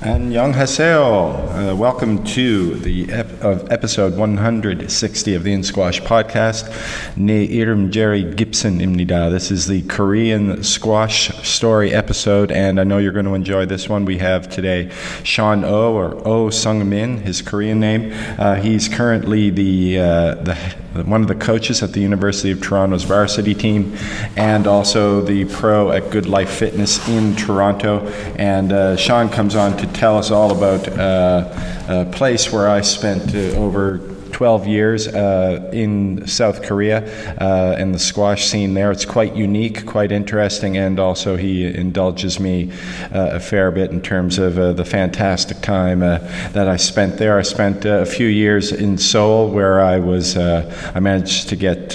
Annyeonghaseyo. Uh, welcome to the ep- of episode 160 of the In Squash podcast. Ne irim Jerry Gibson imnida. This is the Korean squash story episode, and I know you're going to enjoy this one. We have today Sean Oh or Oh Sung Min, his Korean name. Uh, he's currently the uh, the one of the coaches at the University of Toronto's varsity team, and also the pro at Good Life Fitness in Toronto. And uh, Sean comes on to tell us all about uh, a place where I spent uh, over 12 years uh, in South Korea uh, and the squash scene there. It's quite unique, quite interesting, and also he indulges me uh, a fair bit in terms of uh, the fantastic time uh, that I spent there. I spent uh, a few years in Seoul where I was, I managed to get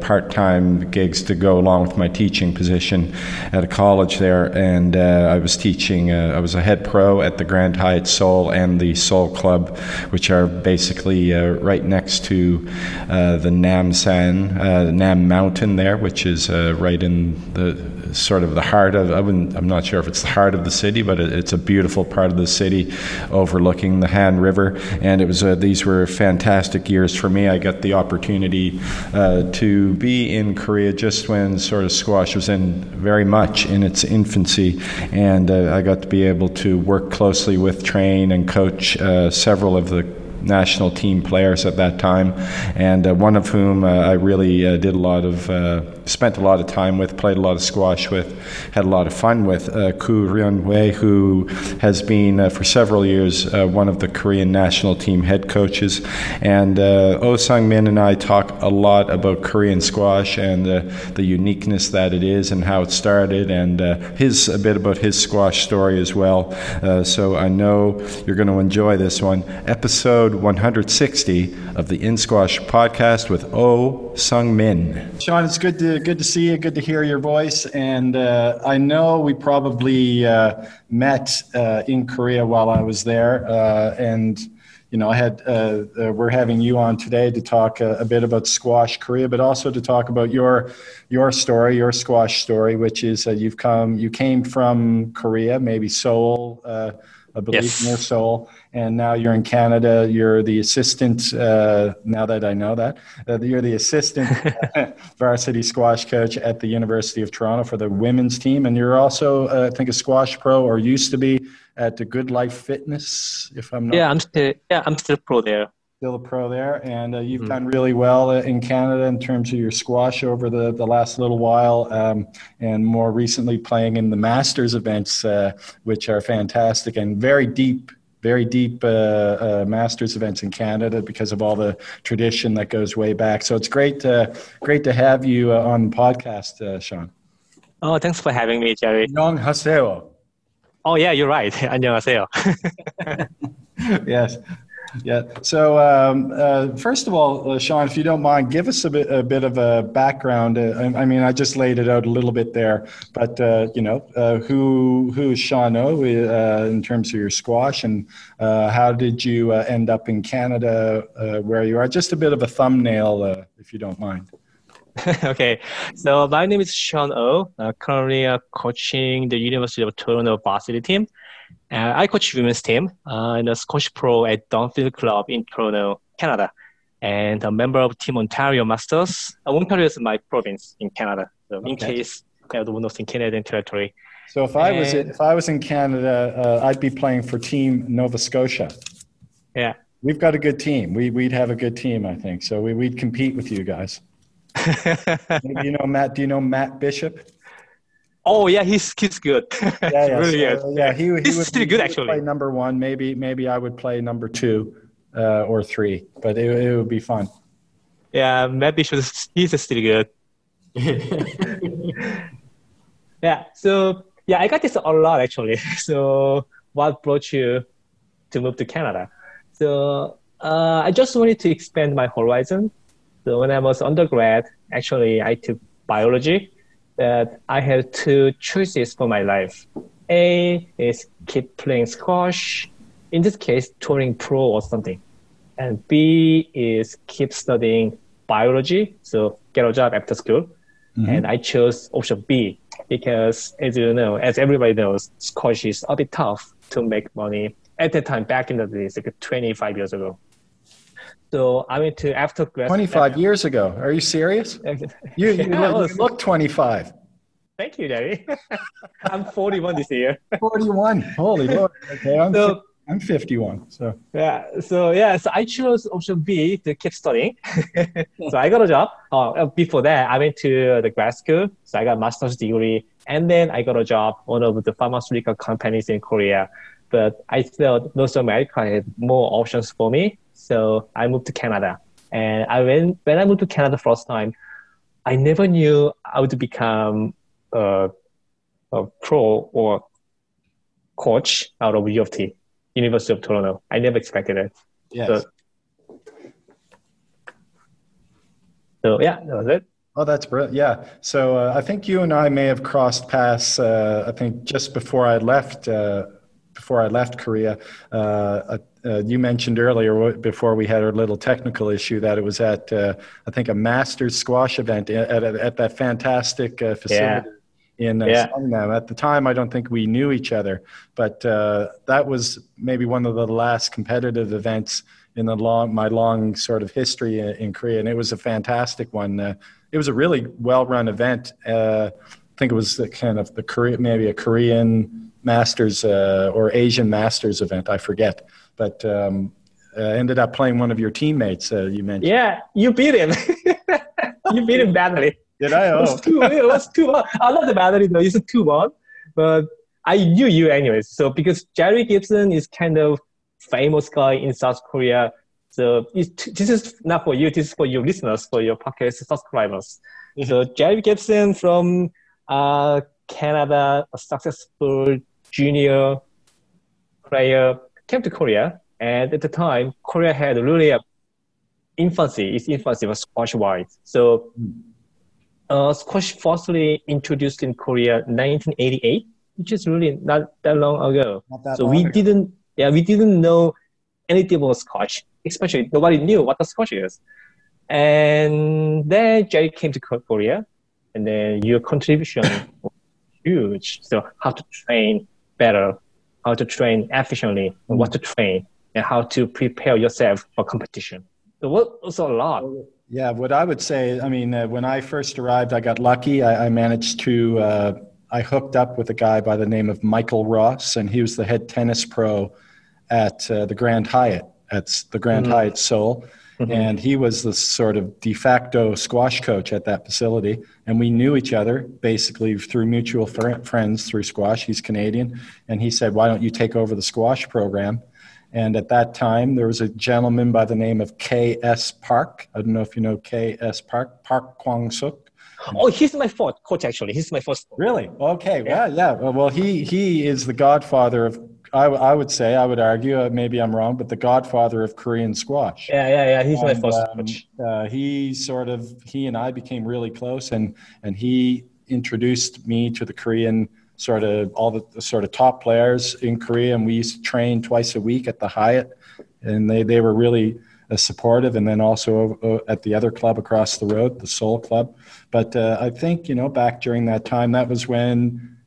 part time gigs to go along with my teaching position at a college there, and I was teaching, I was a head pro at the Grand Hyatt Seoul and the Seoul Club, which are basically right right next to uh, the Namsan, uh, Nam Mountain there, which is uh, right in the sort of the heart of. I am not sure if it's the heart of the city, but it, it's a beautiful part of the city, overlooking the Han River. And it was uh, these were fantastic years for me. I got the opportunity uh, to be in Korea just when sort of squash was in very much in its infancy, and uh, I got to be able to work closely with, train, and coach several of the national team players at that time, and uh, one of whom uh, I really uh, did a lot of, spent a lot of time with, played a lot of squash with, had a lot of fun with, uh, Koo Ryun Wei, who has been uh, for several years one of the Korean national team head coaches. And Oh Sung Min and I talk a lot about Korean squash and the uniqueness that it is and how it started, and his a bit about his squash story as well. so I know you're going to enjoy this one. Episode 160 of the In Squash podcast with Oh Sung Min. Sean, it's good to good to see you. Good to hear your voice. And uh, I know we probably uh, met uh, in Korea while I was there, uh, and you know, I had uh, uh, we're having you on today to talk a bit about squash Korea, but also to talk about your your story, your squash story, which is you've come you came from Korea, maybe Seoul, I believe yes. near Seoul and now you're in Canada. You're the assistant. Uh, now that I know that, uh, you're the assistant varsity squash coach at the University of Toronto for the women's team, and you're also, uh, I think, a squash pro or used to be at the Good Life Fitness. If I'm not. Yeah, I'm still. Yeah, I'm still pro there. Still a pro there, and uh, you've mm-hmm. done really well uh, in Canada in terms of your squash over the, the last little while, um, and more recently playing in the Masters events, uh, which are fantastic and very deep very deep uh, uh, masters events in Canada because of all the tradition that goes way back. So it's great, to, great to have you uh, on the podcast, uh, Sean. Oh, thanks for having me, Jerry. 안녕하세요. Oh yeah, you're right. 안녕하세요. yes. Yeah. So, um, uh, first of all, uh, Sean, if you don't mind, give us a bit, a bit of a background. Uh, I, I, mean, I just laid it out a little bit there, but uh, you know, uh, who who is Sean O uh, in terms of your squash, and how did you end up in Canada where you are? Just a bit of a thumbnail, if you don't mind. okay, so my name is Sean O. currently coaching the University of Toronto varsity team. Uh, I coach women's team uh, in the Squash Pro at Dunfield Club in Toronto, Canada, and a member of Team Ontario Masters. Uh, Ontario is my province in Canada, so okay. in case everyone knows in Canadian territory. So if I and, was if I was in Canada, uh, I'd be playing for Team Nova Scotia. Yeah, we've got a good team. We we'd have a good team, I think. So we we'd compete with you guys. You know Matt. Do you know Matt Bishop? Oh yeah, he's he's good. Yeah, yeah, really so, good. Yeah, he, he he's would still good actually. Play number one, maybe maybe I would play number two uh, or three, but it, it would be fun. Yeah, maybe he's still good. yeah. So yeah, I got this a lot actually. So what brought you to move to Canada? So uh, I just wanted to expand my horizon. So when I was undergrad, actually I took biology that I had two choices for my life. A is keep playing squash, in this case, touring pro or something. And B is keep studying biology, so get a job after school. Mm-hmm. And I chose option B because, as you know, as everybody knows, squash is a bit tough to make money at that time back in the days, like 25 years ago. So I went to after grad. 25 years ago. Are you serious? You, you, look, you look 25. Thank you, Jerry. I'm 41 this year. 41. Holy Lord. Okay, I'm, So- fi- I'm 51. So Yeah. So yeah. So I chose option B to keep studying. so I got a job. Uh, before that, I went to the grad school. So I got master's degree, and then I got a job one of the pharmaceutical companies in Korea. But I felt North America had more options for me, so I moved to Canada. And I went when I moved to Canada first time, I never knew I would become a, a pro or coach out of U of T, University of Toronto. I never expected it. yes. So- So yeah, that was it. Oh, that's brilliant. Yeah. So uh, I think you and I may have crossed paths. Uh, I think just before I left, uh, before I left Korea. Uh, uh, you mentioned earlier before we had our little technical issue that it was at uh, I think a Masters squash event at, at, at that fantastic uh, facility. In uh, Yeah. Songnam. At the time, I don't think we knew each other, but uh, that was maybe one of the last competitive events in the long my long sort of history in, in Korea, and it was a fantastic one. Uh, it was a really well-run event. Uh, I think it was the kind of the Korea, maybe a Korean Masters uh, or Asian Masters event. I forget, but um, uh, ended up playing one of your teammates. Uh, you mentioned. Yeah, you beat him. you beat him badly. Did I? It Oh, was two. It was two one. I love the badly though. It's a two one, but I knew you anyways. So because Jerry Gibson is kind of famous guy in South Korea. So it's, this is not for you. This is for your listeners, for your podcast subscribers. So Jerry Gibson from uh, Canada, a successful junior player, came to Korea, and at the time, Korea had really a infancy. Its infancy was squash-wise. So uh, squash firstly introduced in Korea 1988, which is really not that long ago. that so long we ago. didn't, yeah, we didn't know anything about squash. Especially nobody knew what the squash is. And then Jerry came to Korea, and then your contribution was huge. So how to train better, how to train efficiently, and what to train, and how to prepare yourself for competition. So what was a lot. Yeah, what I would say, I mean, uh, when I first arrived, I got lucky. I, I managed to, uh, I hooked up with a guy by the name of Michael Ross, and he was the head tennis pro at uh, the Grand Hyatt, at the Grand Mhm. Hyatt Seoul. Mhm. And he was the sort of de facto squash coach at that facility. And we knew each other basically through mutual fr- friends through squash. He's Canadian. And he said, Why don't you take over the squash program? And at that time, there was a gentleman by the name of K.S. Park. I don't know if you know K.S. Park, Park Kwang Suk. Oh, he's my fourth coach actually. He's my first. coach. Really? Okay. Well, yeah. Well, well, he he is the godfather of. I, w- I would say I would argue uh, maybe I'm wrong, but the godfather of Korean squash. Yeah, yeah, yeah. He's my And, first um, coach. uh, he sort of he and I became really close, and and he introduced me to the Korean sort of all the, the sort of top players in Korea, and we used to train twice a week at the Hyatt, and they they were really uh, supportive, and then also uh, at the other club across the road, the Seoul Club. But uh, I think you know back during that time, that was when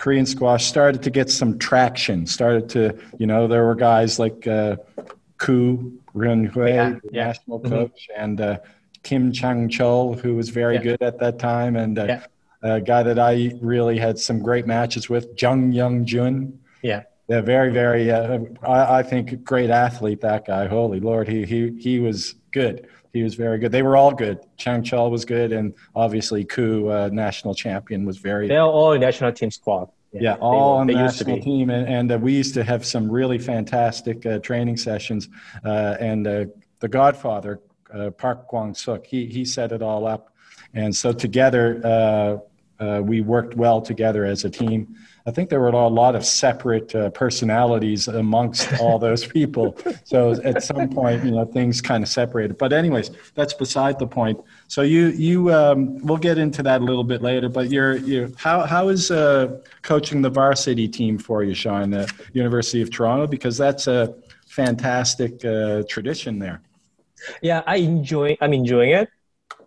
Korean squash started to get some traction. Started to, you know, there were guys like uh, Koo Ryun Hui, Yeah, yeah. national Mhm. coach, and uh, Kim Chang Chol, who was very Yeah. good at that time, and uh, a guy that I really had some great matches with, Jung Young Jun. Yeah. Yeah, very, very. Uh, I, I think great athlete. That guy, holy lord, he he he was good. He was very good. They were all good. Chang Chol was good, and obviously Koo, uh, national champion, was very They're all national team squad. yeah, they all were- on the they used to national team, and, and uh, we used to have some really fantastic uh, training sessions. Uh, and uh, the Godfather, uh, Park Kwang Suk, he he set it all up, and so together uh, uh, we worked well together as a team. I think there were a lot of separate uh, personalities amongst all those people. So at some point, you know, things kind of separated. But anyways, that's beside the point. So you you um, we'll get into that a little bit later. But you're you how how is uh, coaching the varsity team for you, Sean, at University of Toronto? Because that's a fantastic uh, tradition there. Yeah, I enjoy. I'm enjoying it.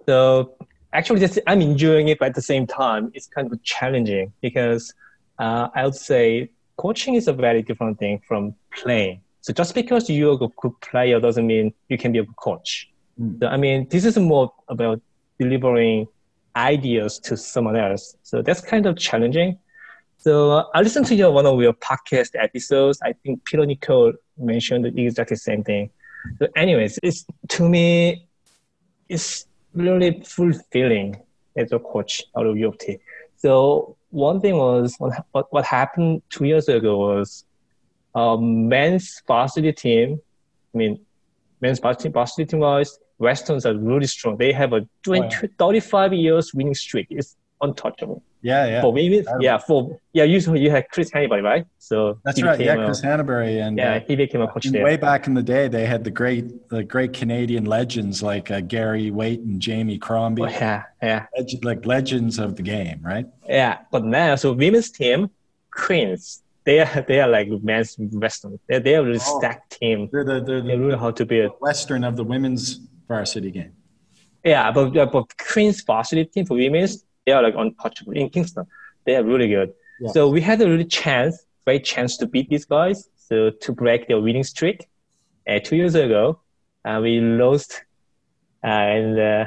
So actually, just I'm enjoying it, but at the same time, it's kind of challenging because uh, I would say coaching is a very different thing from playing. So just because you're a good player doesn't mean you can be a good coach. Mm. So, I mean, this is more about delivering ideas to someone else. So that's kind of challenging. So I listened to your one of your podcast episodes. I think Peter Nicol mentioned exactly the same thing. So anyways, it's to me, it's really fulfilling as a coach out of U of So one thing was what, what happened two years ago was um, men's varsity team. I mean, men's varsity, varsity team wise, Westerns are really strong. They have a 20, oh, yeah. 35 years winning streak. It's untouchable. Yeah, yeah. For women, yeah, for yeah, usually you had Chris Hanbury, right? So that's right. Yeah, Chris Hanbury, and yeah, uh, he became a coach there. Way back in the day, they had the great, the great Canadian legends like uh, Gary Waite and Jamie Crombie. Oh, yeah, yeah, Leg- like legends of the game, right? Yeah, but now so women's team, Queens, they are they are like men's Western. They're they are really oh, stacked team. They're the they're the, they really how to be Western of the women's varsity game. Yeah, but but Queens varsity team for women's they are like untouchable in Kingston. They are really good. Yeah. So we had a really chance, great chance to beat these guys. So to break their winning streak. Uh, two years ago, uh, we lost uh, and uh,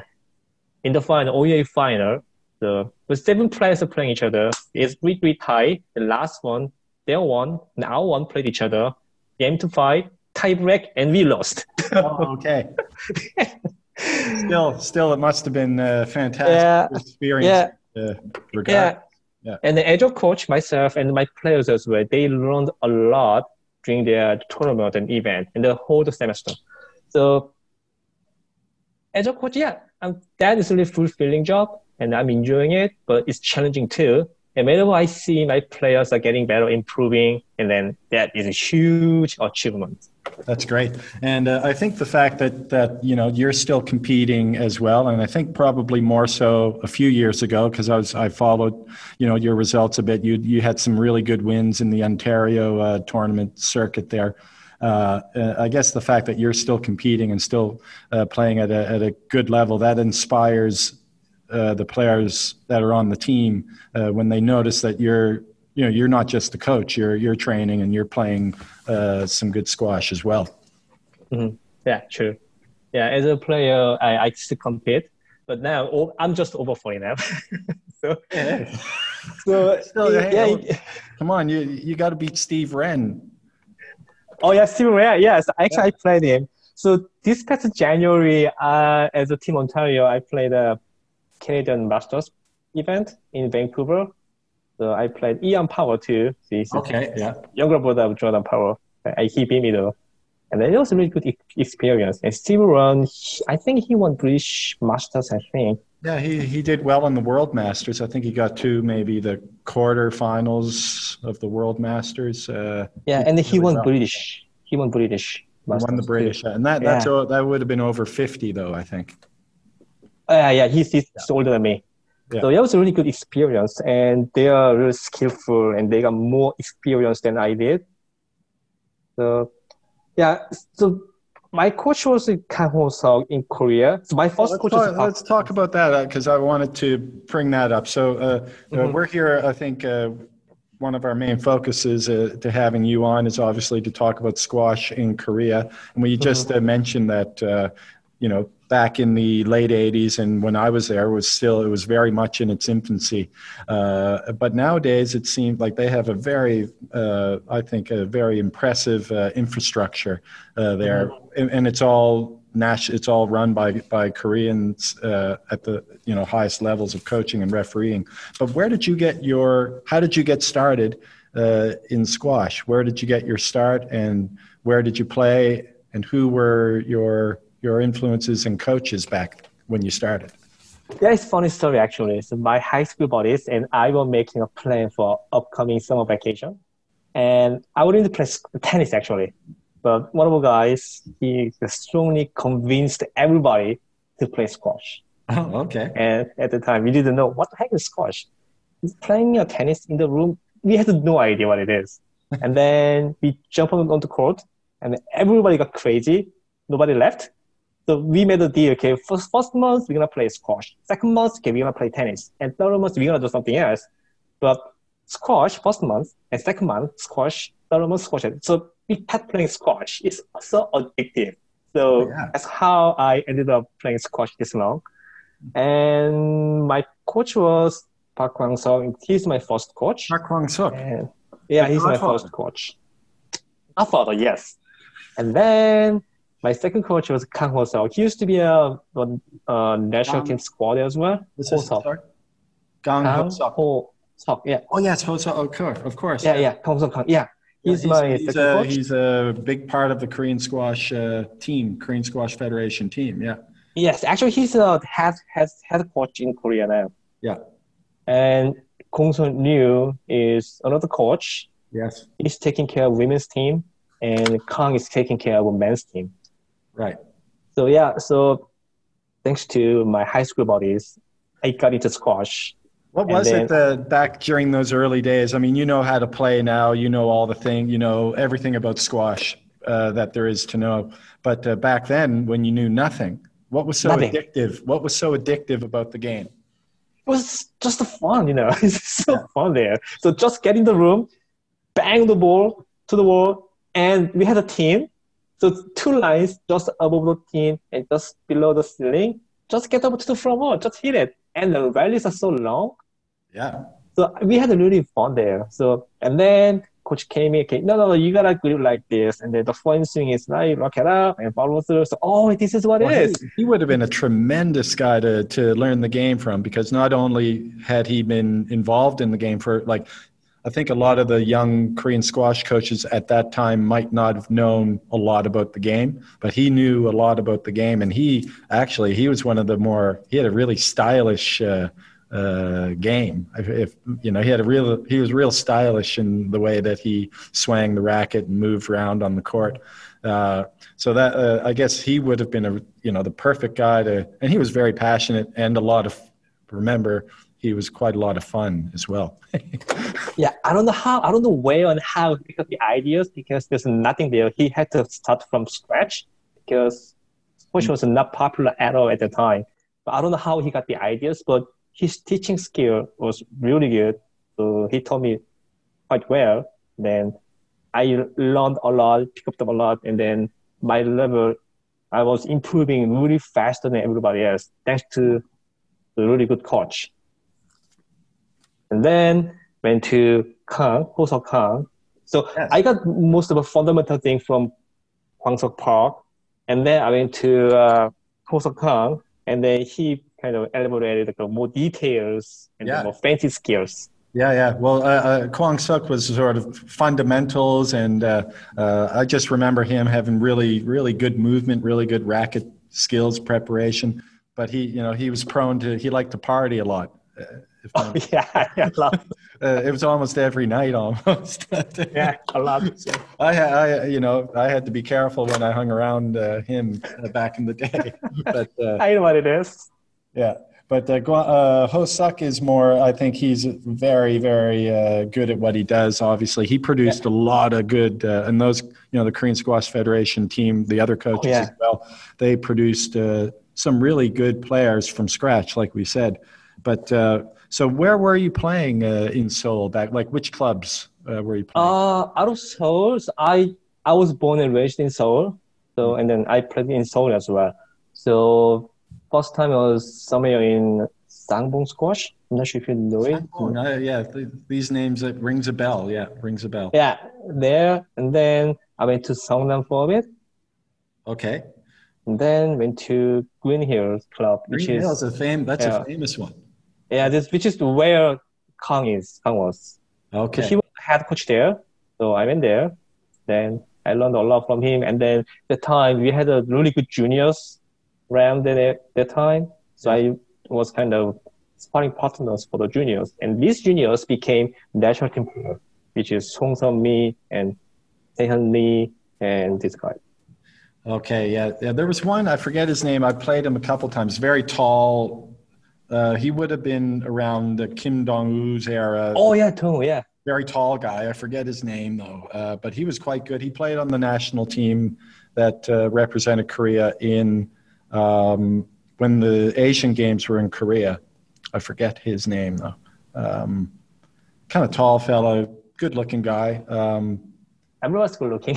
in the final, OUA final. So with seven players are playing each other, it's three three tie. The last one, their one, and our one played each other. Game to five, tie break, and we lost. oh, okay. still, still, it must have been a fantastic yeah, experience. Yeah. Uh, yeah. yeah. And the agile coach, myself, and my players as well, they learned a lot during their tournament and event in the whole semester. So, agile coach, yeah, um, that is a really fulfilling job, and I'm enjoying it, but it's challenging too. And whenever I see my players are getting better, improving, and then that is a huge achievement. That's great, and uh, I think the fact that that you know you're still competing as well, and I think probably more so a few years ago because I was I followed you know your results a bit. You you had some really good wins in the Ontario uh, tournament circuit there. Uh, uh I guess the fact that you're still competing and still uh, playing at a at a good level that inspires uh, the players that are on the team when they notice that you're you know you're not just the coach you're you're training and you're playing uh, some good squash as well. Mm-hmm. yeah true. Yeah as a player i, I still compete but now oh, i'm just over 40 now. So so yeah, yeah, come on you you got to beat steve wren. Oh yeah steve wren yes actually yeah. i played him. So this past january uh, as a team ontario i played a canadian masters event in vancouver so I played Ian Power too. He's okay, yeah. Younger brother of Jordan Power. I, he beat me though. And it was a really good experience. And Steve Wren, I think he won British Masters, I think. Yeah, he, he did well in the World Masters. I think he got to maybe the quarterfinals of the World Masters. Uh, yeah, and he won well. British. He won British. Masters he won the British, too. and that that's yeah. that would have been over fifty though. I think. Uh, yeah, he's, he's yeah. older than me. Yeah. So it was a really good experience, and they are really skillful, and they got more experience than I did. So, yeah. So my coach was Kang Ho Seok in Korea. So my 1st coach. Talk, let's talk about that because uh, I wanted to bring that up. So uh, uh mm-hmm. uh, we're here. I think uh, one of our main focuses uh, to having you on is obviously to talk about squash in Korea, and we just mm-hmm. mentioned that you know back in the late 80s and when i was there was still it was very much in its infancy uh, but nowadays it seems like they have a very uh, i think a very impressive uh, infrastructure uh, there and, and, it's all it's all run by by Koreans uh, at the you know highest levels of coaching and refereeing. But where did you get your? How did you get started uh, in squash? Where did you get your start, and where did you play? And who were your your influences and coaches back when you started? Yeah, it's funny story actually. So my high school buddies and I were making a plan for upcoming summer vacation, and I wanted to play tennis actually. But one of the guys, he strongly convinced everybody to play squash. Oh, okay. And at the time, we didn't know what the heck is squash. He's playing a tennis in the room. We had no idea what it is. and then we jumped on the court, and everybody got crazy. Nobody left. So we made a deal, okay, first, first month, we're going to play squash. Second month, okay, we're going to play tennis. And third month, we're going to do something else. But squash first month and second month squash, third month squash. So we kept playing squash. It's so addictive. So Oh, yeah. that's how I ended up playing squash this long. And my coach was Park Kwang Sung. He's my first coach. Park Kwang Suk. And yeah, he's my Godfather. first coach. Godfather, yes. And then my second coach was Kang Ho Seok. He used to be a, a, a national Kang- team squad as well. What's Ho this? Seok. Kang Ho Suk. Ho Seok, yeah. Oh yes, Ho Suk. Of course, of course. Yeah, yeah, Kang Ho Seok Kang. Yeah, Yeah, he's, my he's, second a, coach. he's a big part of the Korean squash uh, team, Korean squash federation team. Yeah, Yes, actually, he's a head head head coach in Korea now. yeah, And Kong Sun Ryu is another coach. yes, He's taking care of women's team, and Kang is taking care of men's team. Right. So yeah, so thanks to my high school buddies, I got into squash. What was it then- uh, back during those early days? I mean, you know how to play now. You know all the thing. You know everything about squash uh, that there is to know. But uh, back then, when you knew nothing, what was so Nothing. addictive? What was so addictive about the game? It was just fun, you know. It's so fun there. So just get in the room, bang the ball to the wall, and we had a team. So two lines just above the team and just below the ceiling. Just get up to the front wall, just hit it. And the rallies are so long. Yeah, So we had a really fun there. So and then coach came in, okay, no, no, no, you gotta grip like this, and then the fun swing is you rock it up and follow through. So oh, this is what Well, it is. he, he would have been a tremendous guy to to learn the game from because not only had he been involved in the game for like I think a lot of the young Korean squash coaches at that time might not have known a lot about the game, but he knew a lot about the game, and he actually he was one of the more he had a really stylish uh, uh, game. If, if you know, he had a real he was real stylish in the way that he swang the racket and moved around on the court. Uh, so that uh, I guess he would have been a you know the perfect guy to, and he was very passionate and a lot of remember he was quite a lot of fun as well. Yeah, I don't know how, I don't know where and how he got the ideas because there's nothing there. He had to start from scratch because squash mm. was not popular at all at the time. But I don't know how he got the ideas, but his teaching skill was really good. So he taught me quite well. Then I learned a lot, picked up a lot, and then my level, I was improving really faster than everybody else, thanks to the really good coach. And then went to Kang, Hosok Kang. So Yes. I got most of the fundamental thing from Hwang-Sok Park. And then I went to uh, Hosok Kang, and then he kind of elaborated like, more details and Yeah. more fancy skills. Yeah, yeah. Well, uh, uh, Kwang Suk was sort of fundamentals, and uh, uh, I just remember him having really, really good movement, really good racket skills, preparation. But he, you know, he was prone to he liked to party a lot. If Oh, yeah, yeah, uh, it was almost every night, almost. Yeah, a lot. I, I, you know, I had to be careful when I hung around uh, him uh, back in the day. but uh, I know what it is. yeah, but uh, uh, Ho Suk is more. I think he's very, very uh, good at what he does. Obviously, he produced a lot of good, uh, and those, you know, the Korean Squash Federation team, the other coaches yeah. as well. They produced uh, some really good players from scratch, like we said. But uh, so, where were you playing uh, in Seoul back? Like, which clubs uh, were you playing? Uh, out of Seoul, I I was born and raised in Seoul, so and then I played in Seoul as well. So first time I was somewhere in Sangbong Squash. I'm not sure if you know it. Oh, no, yeah, th- these names it rings a bell. Yeah, rings a bell. Yeah, there, and then I went to Songnam for a bit, Okay, and then went to Green Hills Club, which Green is a fame. That's yeah. a famous one. Yeah, this which is where Kang is. Kang was. So Okay. he was head coach there, so I went there. Then I learned a lot from him, and then the time we had a really good juniors around at that time, so I was kind of sparring partners for the juniors, and these juniors became national team players, which is Song Seon Mi and Taehyun Lee and this guy. Okay, yeah, yeah. There was one I forget his name. I played him a couple times. Very tall. Uh, he would have been around the Kim Dong Woo's era. Oh yeah, Tong, yeah. Very tall guy. I forget his name though. Uh, but he was quite good. He played on the national team that uh, represented Korea in um, when the Asian Games were in Korea. I forget his name though. Um, kind of tall fellow, good looking guy. Um, Everyone's good looking.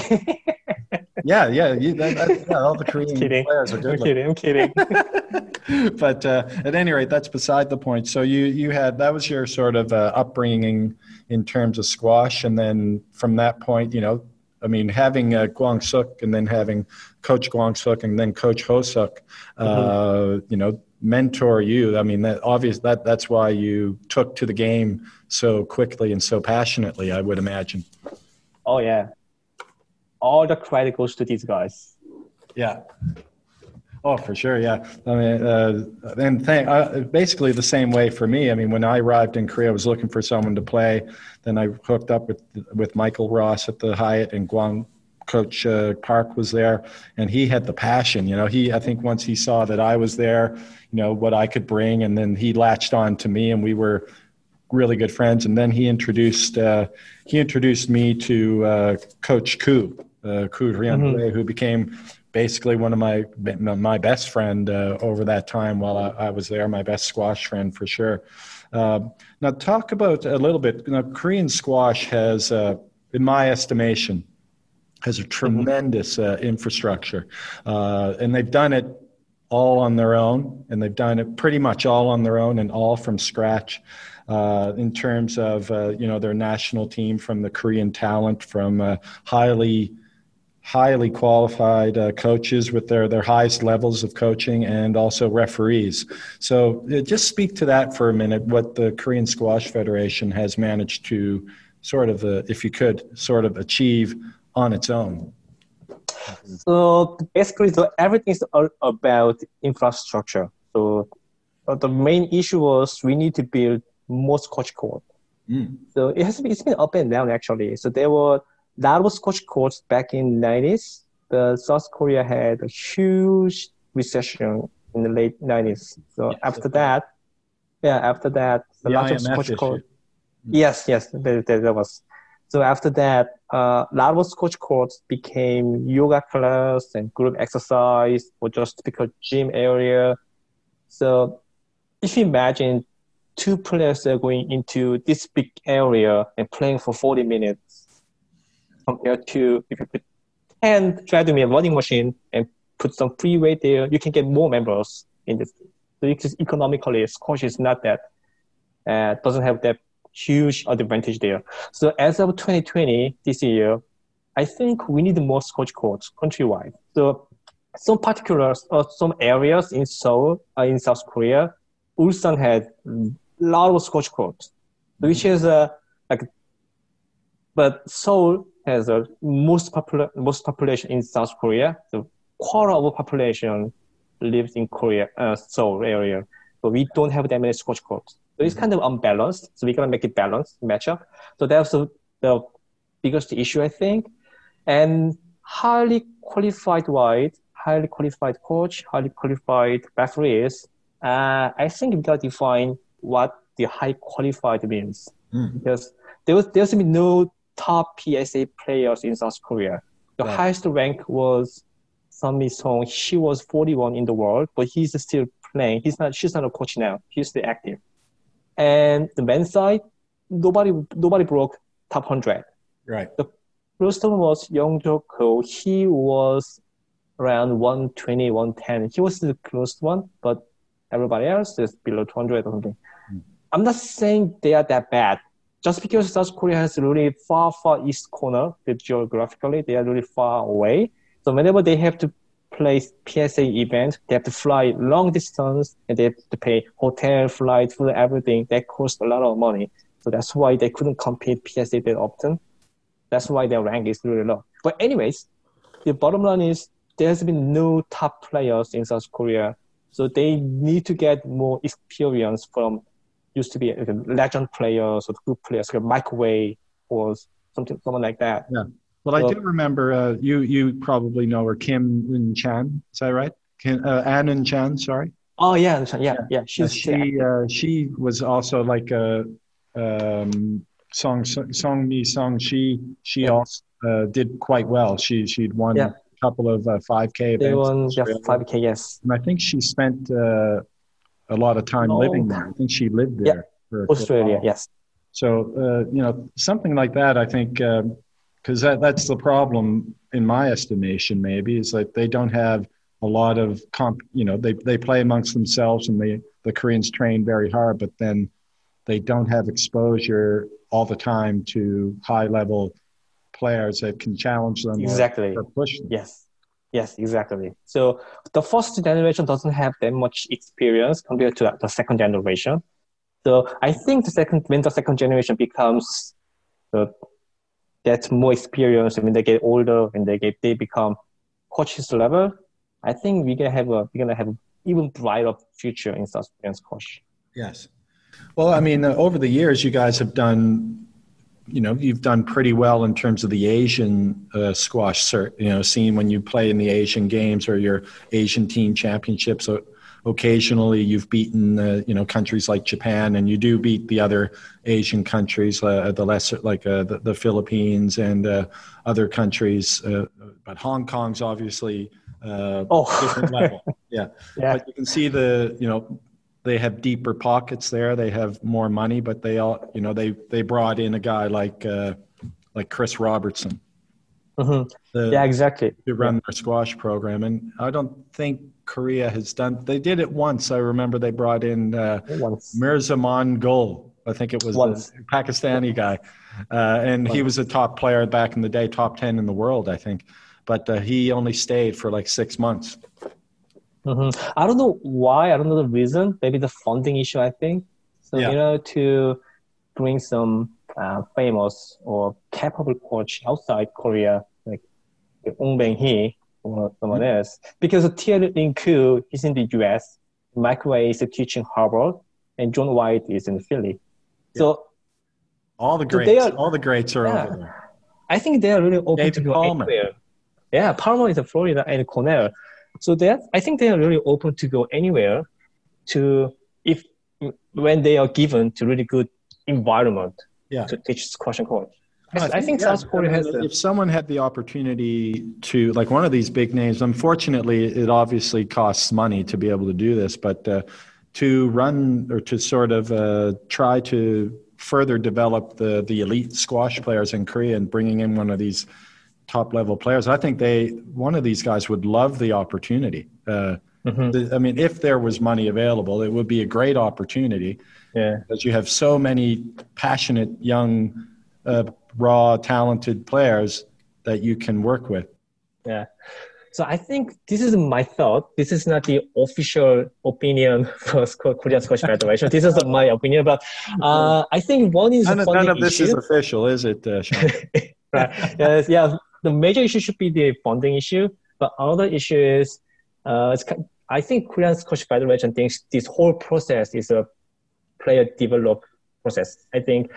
Yeah, yeah, you, that, that, yeah, all the Korean players are good. I'm kidding. I'm kidding. but uh, at any rate, that's beside the point. So you you had that was your sort of uh, upbringing in terms of squash, and then from that point, you know, I mean, having uh, Kwang Suk and then having Coach Kwang Suk and then Coach Ho Suk, uh, mm-hmm. you know, mentor you. I mean, that obvious that that's why you took to the game so quickly and so passionately. I would imagine. Oh yeah, all the credit goes to these guys. Yeah. Oh, for sure, yeah. I mean, uh, and th- uh, basically the same way for me. I mean, when I arrived in Korea, I was looking for someone to play. Then I hooked up with with Michael Ross at the Hyatt, and Guang Coach uh, Park was there, and he had the passion. You know, he I think once he saw that I was there, you know what I could bring, and then he latched on to me, and we were really good friends. And then he introduced uh, he introduced me to uh, Coach Koo, uh, Koo mm-hmm. who became basically one of my my best friend uh, over that time while I, I, was there, my best squash friend for sure. Uh, now, talk about a little bit. You know, Korean squash has, uh, in my estimation, has a mm-hmm. tremendous uh, infrastructure, uh, and they've done it all on their own, and they've done it pretty much all on their own and all from scratch. Uh, in terms of uh, you know their national team from the Korean talent, from uh, highly highly qualified uh, coaches with their, their highest levels of coaching and also referees. So uh, just speak to that for a minute, what the Korean Squash Federation has managed to sort of, uh, if you could, sort of achieve on its own. So basically, so everything is all about infrastructure. So uh, the main issue was we need to build more squash court. Mm. So it has been, it's been up and down actually. So there were that was squash courts back in 90s. The South Korea had a huge recession in the late 90s. So yes, after that, yeah, after that, the, the lot of squash courts. Yes, yes, there, there, there, was. So after that, uh, a lot of squash courts became yoga class and group exercise or just typical gym area. So if you imagine two players are going into this big area and playing for 40 minutes, compared to if you put 10 treadmill running machine and put some free weight there, you can get more members in this. So it's economically, squash is not that, uh, doesn't have that huge advantage there. So as of 2020, this year, I think we need more squash courts countrywide. So some particular, uh, some areas in Seoul, uh, in South Korea, Ulsan had a lot of squash courts, which is uh, like, but Seoul has the most popular most population in South Korea. The quarter of the population lives in Korea, uh, Seoul area, but we don't have that many squash courts. So it's kind of unbalanced. So we gotta make it balanced, match up. So that's the, the biggest issue, I think. And highly qualified wide, highly qualified coach, highly qualified referees. Uh, I think we gotta define what the high qualified means mm. because there was there's been no top PSA players in South Korea. The right. highest rank was Sun Mi Song. She was 41 in the world, but he's still playing. He's not. She's not a coach now. He's still active. And the men's side, nobody nobody broke top 100. Right. The first one was Young Joko. He was around 120, 110. He was the closest one, but everybody else is below 200 or something. Mm. I'm not saying they are that bad just because South Korea has really far, far east corner, geographically, they are really far away. So whenever they have to play PSA event, they have to fly long distance and they have to pay hotel, flight, food, everything. That costs a lot of money. So that's why they couldn't compete PSA that often. That's why their rank is really low. But anyways, the bottom line is there has been no top players in South Korea. So they need to get more experience from used to be like legend players or good players, like Mike Way or something, someone like that. Yeah. Well, so, I do remember uh, you. You probably know her, Kim Chan. Is that right? Kim, uh, Ann Chan. Sorry. Oh yeah, yeah, yeah. She's, she uh, she was also like a um, song song me song. She she yeah. also uh, did quite well. She she'd won yeah. a couple of uh, five k events. They won yeah five k yes. And I think she spent uh, a lot of time living there. I think she lived there. Yeah. Australia, yes. So uh, you know, something like that, I think, because that that's the problem in my estimation. Maybe is that they don't have a lot of comp. You know, they they play amongst themselves, and they the Koreans train very hard, but then they don't have exposure all the time to high level players that can challenge them exactly or, or push them. Yes. Yes, exactly. So the first generation doesn't have that much experience compared to the second generation. So I think the second when the second generation becomes uh, get more experience when they get older when they get they become coaches level, I think we're gonna have a we're gonna have even brighter future in South Korean squash. Yes. Well, I mean, uh, over the years, you guys have done, you know, you've done pretty well in terms of the Asian uh, squash cert, you know, scene when you play in the Asian games or your Asian team championships. So occasionally you've beaten, uh, you know, countries like Japan and you do beat the other Asian countries, uh, the lesser, like uh, the, the, Philippines and uh, other countries. but Hong Kong's obviously oh. different level. Yeah. yeah. But you can see the, you know, they have deeper pockets there. They have more money, but they all, you know, they they brought in a guy like uh, like Chris Robertson. Mm-hmm. The, yeah, exactly. To run yeah. their squash program, and I don't think Korea has done. They did it once. I remember they brought in uh, Mir Zaman Gul. I think it was once. the Pakistani guy, uh, and once. he was a top player back in the day, top ten in the world, I think. But uh, he only stayed for like six months. Mm-hmm. I don't know why. I don't know the reason. Maybe the funding issue. I think so. Yeah. You know, to bring some uh, famous or capable coach outside Korea, like Ong Beng Hee or someone mm-hmm. else, because Thierry Lincou is in the U.S., Mike Way is teaching Harvard, and John White is in Philly. Yeah. So all the greats, are, all the greats are yeah, over there. I think they are really open David to go Palmer. anywhere. Yeah, Palmer is in Florida and Cornell. So that I think they are really open to go anywhere to if when they are given to really good environment yeah. to teach squash and coach. I, I, think, yeah, South Korea has. If someone had the opportunity to, like one of these big names, unfortunately, it obviously costs money to be able to do this, but uh, to run or to sort of uh, try to further develop the the elite squash players in Korea and bringing in one of these top level players. I think they one of these guys would love the opportunity. Uh, mm-hmm. the, I mean, if there was money available, it would be a great opportunity. Yeah, because you have so many passionate young, uh, raw, talented players that you can work with. Yeah. So I think this is my thought. This is not the official opinion for Korean Squash Federation. this is my opinion, but uh, I think one is none, none of this issue. is official, is it, uh, right. yes, yeah the major issue should be the funding issue, but other issue is, uh, I think Korean Squash Federation thinks this whole process is a player develop process. I think.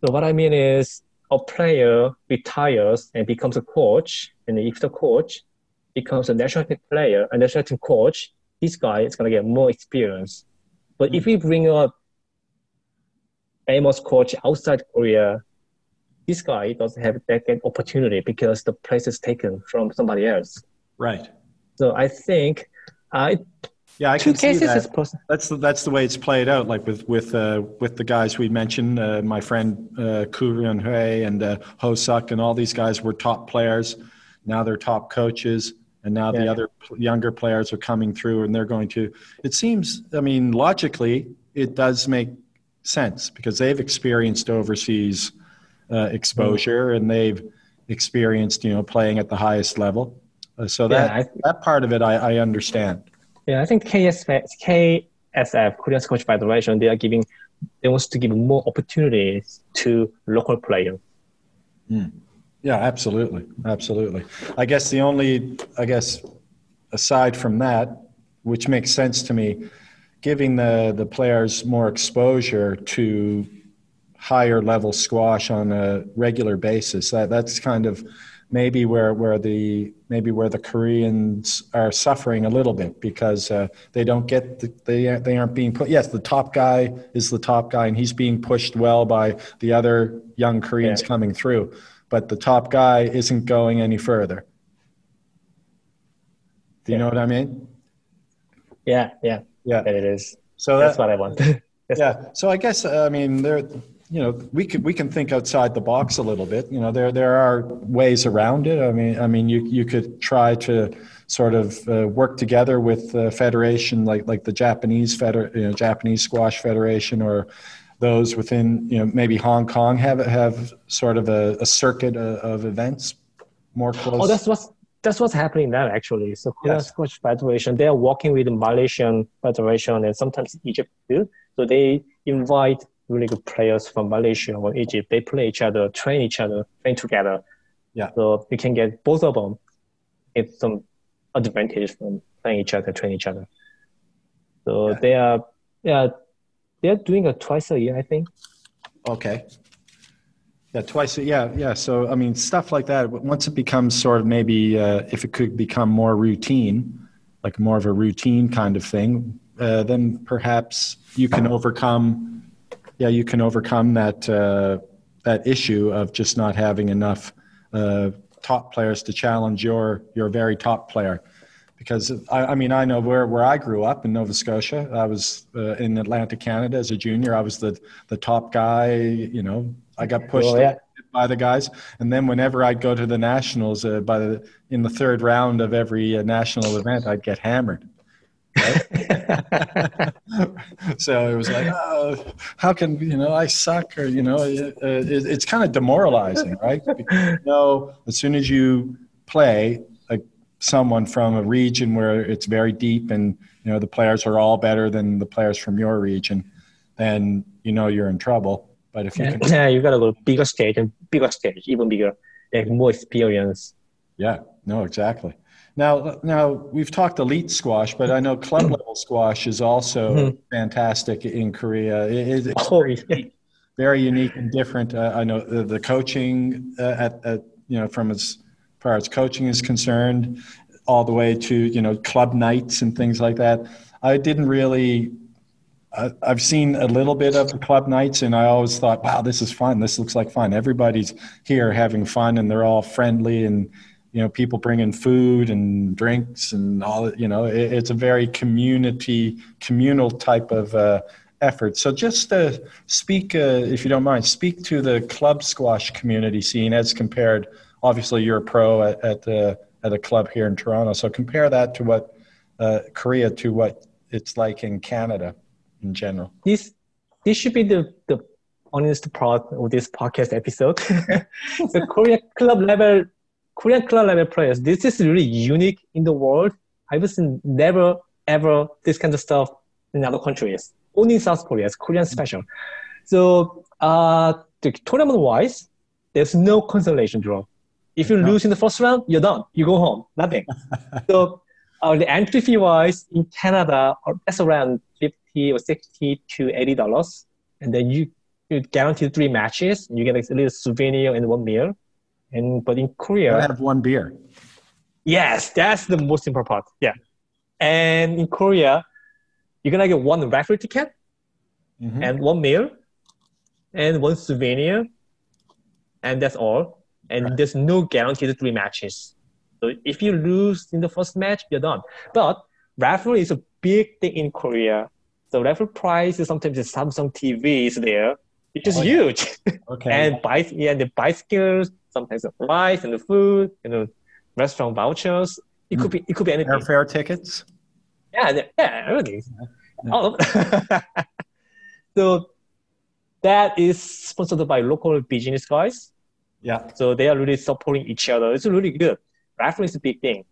So what I mean is, a player retires and becomes a coach, and if the coach becomes a national team player, a national team coach, this guy is gonna get more experience. But if we bring a famous coach outside Korea this guy doesn't have that opportunity because the place is taken from somebody else. Right. So I think I. Yeah, I can see that. That's the, that's the way it's played out. Like with with uh, with the guys we mentioned, uh, my friend uh, Koo Ryun Hui and uh, Ho Suk, and all these guys were top players. Now they're top coaches, and now yeah. the other younger players are coming through, and they're going to. It seems. I mean, logically, it does make sense because they've experienced overseas uh, exposure and they've experienced you know playing at the highest level. Uh, so that yeah, that part of it I, I understand. Yeah i think KSF, ksf korean squash federation they are giving they want to give more opportunities to local players. Mm. yeah absolutely. Absolutely. I guess the only i guess aside from that which makes sense to me giving the the players more exposure to higher level squash on a regular basis. That that's kind of maybe where where the maybe where the Koreans are suffering a little bit because uh, they don't get the, they they aren't being put. Yes, the top guy is the top guy, and he's being pushed well by the other young Koreans yeah. coming through, but the top guy isn't going any further. Do you yeah. know what I mean? Yeah, yeah, yeah. That it is. So that's that, what I want. yeah. So I guess I mean there you know, we can we can think outside the box a little bit. You know, there there are ways around it. I mean, I mean, you you could try to sort of uh, work together with a federation like like the Japanese feder, you know, Japanese squash federation or those within you know maybe Hong Kong have have sort of a, a circuit of, of events more close. Oh, that's what's that's what's happening now actually. So Korean yes. Squash Federation they are working with the Malaysian Federation and sometimes Egypt too. So they invite really good players from Malaysia or Egypt. They play each other, train each other, train together. Yeah. So you can get both of them. It's some advantage from playing each other, train each other. So yeah. they are, yeah, they're doing it twice a year, I think. Okay. Yeah, twice. Yeah, yeah. So I mean, stuff like that. Once it becomes sort of maybe, uh, if it could become more routine, like more of a routine kind of thing, uh, then perhaps you can overcome. Yeah, you can overcome that uh, that issue of just not having enough uh, top players to challenge your your very top player because I, I, mean I know where, where I grew up in Nova Scotia. I was uh, in Atlantic Canada as a junior. I was the the top guy. You know, I got pushed well, yeah. by the guys, and then whenever I'd go to the nationals, uh, by the in the third round of every uh, national event, I'd get hammered. so it was like, oh, how can you know I suck or you know it, uh, it, it's kind of demoralizing, right? Because, you know, as soon as you play a, someone from a region where it's very deep and you know the players are all better than the players from your region, then you know you're in trouble. But if you can, yeah, you got to go bigger stage and bigger stage, even bigger, like more experience. Yeah, no, exactly. Now, now we've talked elite squash, but I know club level squash is also mm-hmm. fantastic in Korea. It, it's oh, very, yeah. very, unique and different. Uh, I know the, the coaching uh, at, at, you know from as far as coaching is concerned, all the way to you know club nights and things like that. I didn't really. I've seen a little bit of the club nights, and I always thought, "Wow, this is fun. This looks like fun. Everybody's here having fun, and they're all friendly and." You know people bring in food and drinks and all you know it, it's a very community communal type of uh, effort. So just to speak uh, if you don't mind speak to the club squash community scene as compared obviously you're a pro at at, uh, at a club here in toronto. So compare that to what uh, korea to what it's like in canada in general. This this should be the the honest part of this podcast episode. The korea club level Korean club level players. This is really unique in the world. I've seen never ever this kind of stuff in other countries. Only in South Korea. It's Korean special. So uh, the tournament wise, there's no consolation draw. If you no. lose in the first round, you're done. You go home. Nothing. so uh, the entry fee wise in Canada, uh, that's around fifty or sixty to eighty dollars, and then you you guarantee three matches. You get a little souvenir and one meal. And but in Korea, I have one beer. Yes, that's the most important part. Yeah, and in Korea, you're gonna get one raffle ticket, mm-hmm. and one meal, and one souvenir, and that's all. And right. there's no guaranteed three matches. So if you lose in the first match, you're done. But raffle is a big thing in Korea. So raffle price is sometimes the Samsung TV is there, which is oh, huge. Okay. and buy yeah, and the bicycles, sometimes the rice and the food, you know, restaurant vouchers. It could be it could be anything. Airfare tickets. Yeah, yeah, everything. Yeah. All of so that is sponsored by local business guys. Yeah. So they are really supporting each other. It's really good. Raffle is a big thing.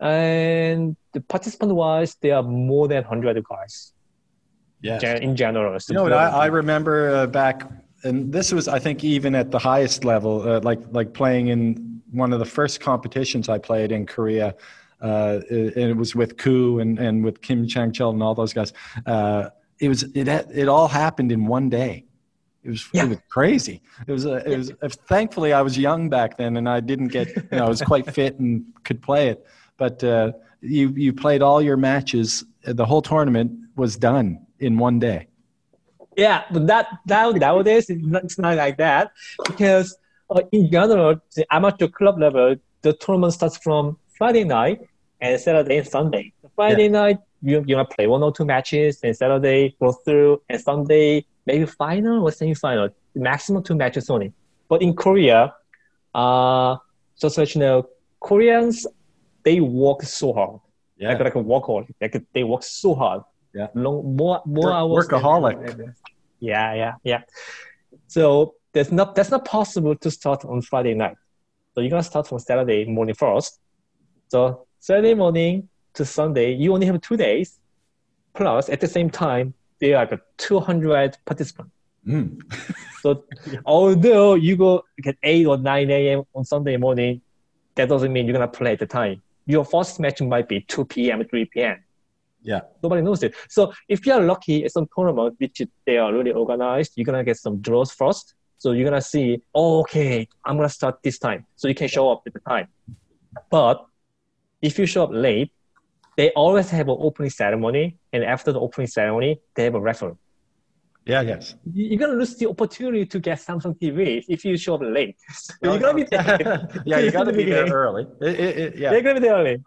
And the participant wise, there are more than 100 guys. Yeah. In general. You know, I, I remember uh, back and this was, I think, even at the highest level, uh, like like playing in one of the first competitions I played in Korea. Uh, it, it, was with Koo and, and with Kim Chang Chul and all those guys. Uh, it was it it all happened in one day. It was yeah. it was crazy. It was a, it was. Thankfully, I was young back then, and I didn't get. You know, I was quite fit and could play it. But uh, you you played all your matches. The whole tournament was done in one day. Yeah, but that, that nowadays it's not like that because uh, in general, the amateur club level, the tournament starts from Friday night and Saturday and Sunday. Friday yeah. night, you, you might play one or two matches, and Saturday go through, and Sunday maybe final or semi-final, maximum two matches only. But in Korea, uh, just so you know, Koreans they work so hard. Yeah. Like, like a workaholic. Like they work so hard. Yeah. Long, more more Work- hours. than- workaholic. yeah, yeah, yeah. So there's not that's not possible to start on Friday night. So you're gonna start from Saturday morning first. So Saturday morning to Sunday, you only have two days. Plus, at the same time, there are like 200 participants. Mm. So although you go at 8 or 9 a.m. on Sunday morning, that doesn't mean you're going to play at the time. Your first match might be 2 p.m., 3 p.m. Yeah. Nobody knows it. So if you're lucky at some tournament, which they are really organized, you're going to get some draws first. So you're going to see, oh, okay, I'm going to start this time. So you can show up at the time. But if you show up late, they always have an opening ceremony. And after the opening ceremony, they have a referee Yeah. Yes. you- you're gonna lose the opportunity to get Samsung TV if you show up late. So oh, you're gonna be there. yeah, you got to be there early. It, it, it, yeah. You're gonna be there early.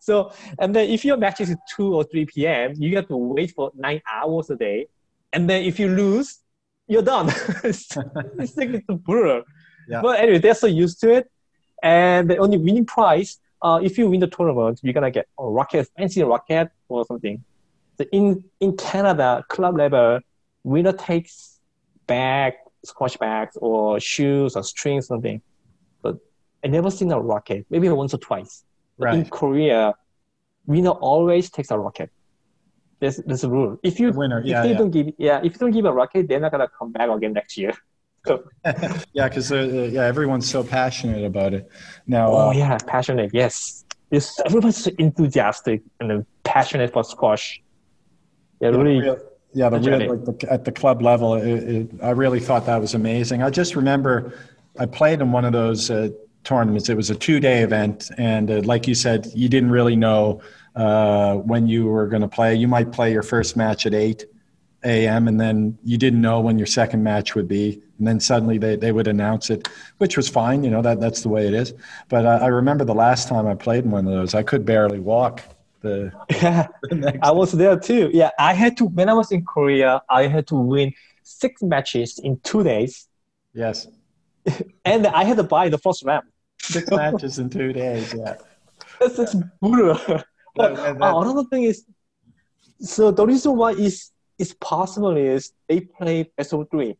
So and then if your match is two or three p.m., you have to wait for nine hours a day, and then if you lose, you're done. it's, it's like it's brutal. Yeah. But anyway, they're so used to it, and the only winning prize. Uh, if you win the tournament, you're gonna get a rocket, fancy rocket or something. So in in Canada, club level, winner takes bag, squash bags, or shoes or strings, or something. But I never seen a rocket. Maybe once or twice. But In Korea, winner always takes a rocket. There's there's a rule. If you The winner, if yeah, they yeah. don't give yeah if you don't give a rocket, they're not gonna come back again next year. So yeah, because uh, yeah, everyone's so passionate about it. Now, oh uh, yeah, passionate. Yes, it's, everyone's so enthusiastic and passionate for squash. Yeah, yeah, really. real- yeah, the real, like the, at the club level, it, it, I really thought that was amazing. I just remember I played in one of those uh, tournaments. It was a two-day event, and uh, like you said, you didn't really know uh, when you were going to play. You might play your first match at eight a.m. and then you didn't know when your second match would be, and then suddenly they, they would announce it, which was fine. You know that that's the way it is. But uh, I remember the last time I played in one of those, I could barely walk. The, Yeah, the next I was there too. Yeah, I had to when I was in Korea, I had to win six matches in two days, yes. and I had to buy the first round. six matches in two days. Yeah. That's just brutal. But that- uh, another thing is, so the reason why is is possible is they play best of three.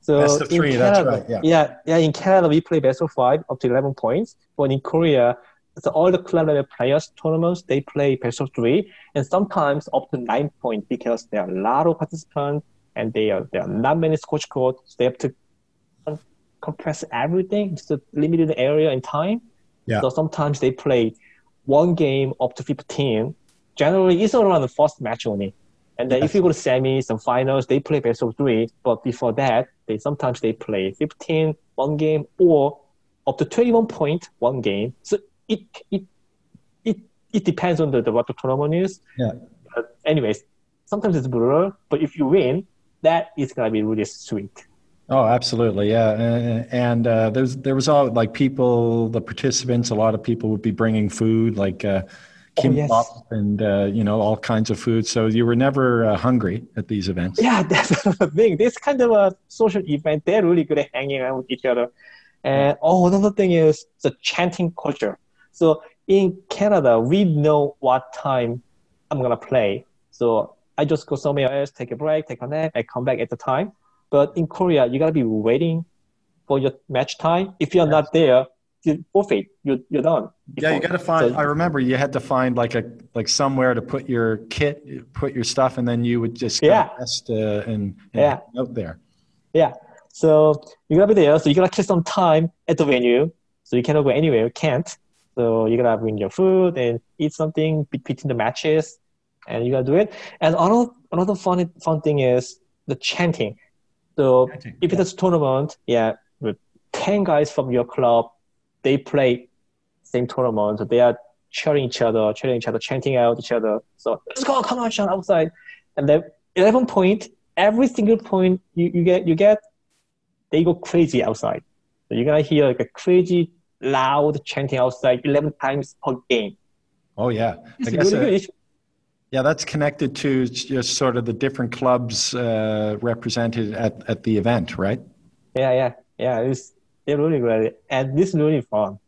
So Best of in three, that's Canada- right, yeah. yeah, yeah. In Canada, we play best of five up to eleven points. But in Korea, so all the club level players tournaments they play best of three, and sometimes up to nine points because there are a lot of participants and they are there are not many squash courts. So they have to compress everything to a limited area and time. Yeah. So sometimes they play one game up to 15. Generally, it's around the first match only. And then if you go to semis and finals, they play best of three. But before that, they sometimes they play 15, one game, or up to 21 point, one game. So it it it, it depends on the, the what the tournament is. Yeah. But anyways, sometimes it's brutal, but if you win, that is gonna be really sweet. Oh, absolutely. Yeah. And, and uh, there's, there was all like people, the participants, a lot of people would be bringing food like uh, Oh, yes. and, uh, you know, all kinds of food. So you were never uh, hungry at these events. Yeah, that's the thing. This kind of a social event, they're really good at hanging out with each other. And oh, another thing is the chanting culture. So in Canada, we know what time I'm gonna play. So I just go somewhere else, take a break, take a nap, I come back at the time. But in Korea, you gotta be waiting for your match time. If you're not there, you forfeit. You're, you're done. Yeah, you got to find. So- I remember you had to find like a like somewhere to put your kit, put your stuff, and then you would just Yeah. rest uh, and, and Yeah. out there. Yeah. So you gotta be there. So you gotta kill some time at the venue. So you cannot go anywhere. You can't. So you gotta bring your food and eat something between the matches, and you gotta do it. And another another fun fun thing is the chanting. So Chanting, if it's a tournament, yeah, with ten guys from your club, they play same tournament. So they are cheering each other, cheering each other, chanting out each other. So let's go, come on, Sean, outside. And then eleven point, every single point you, you get you get, they go crazy outside. So you're gonna hear like a crazy loud chanting outside eleven times per game. Oh yeah, It's I guess really uh, good. Yeah, that's connected to just sort of the different clubs uh, represented at, at the event, right? Yeah, yeah, yeah. It's, it's really great. And this is really fun.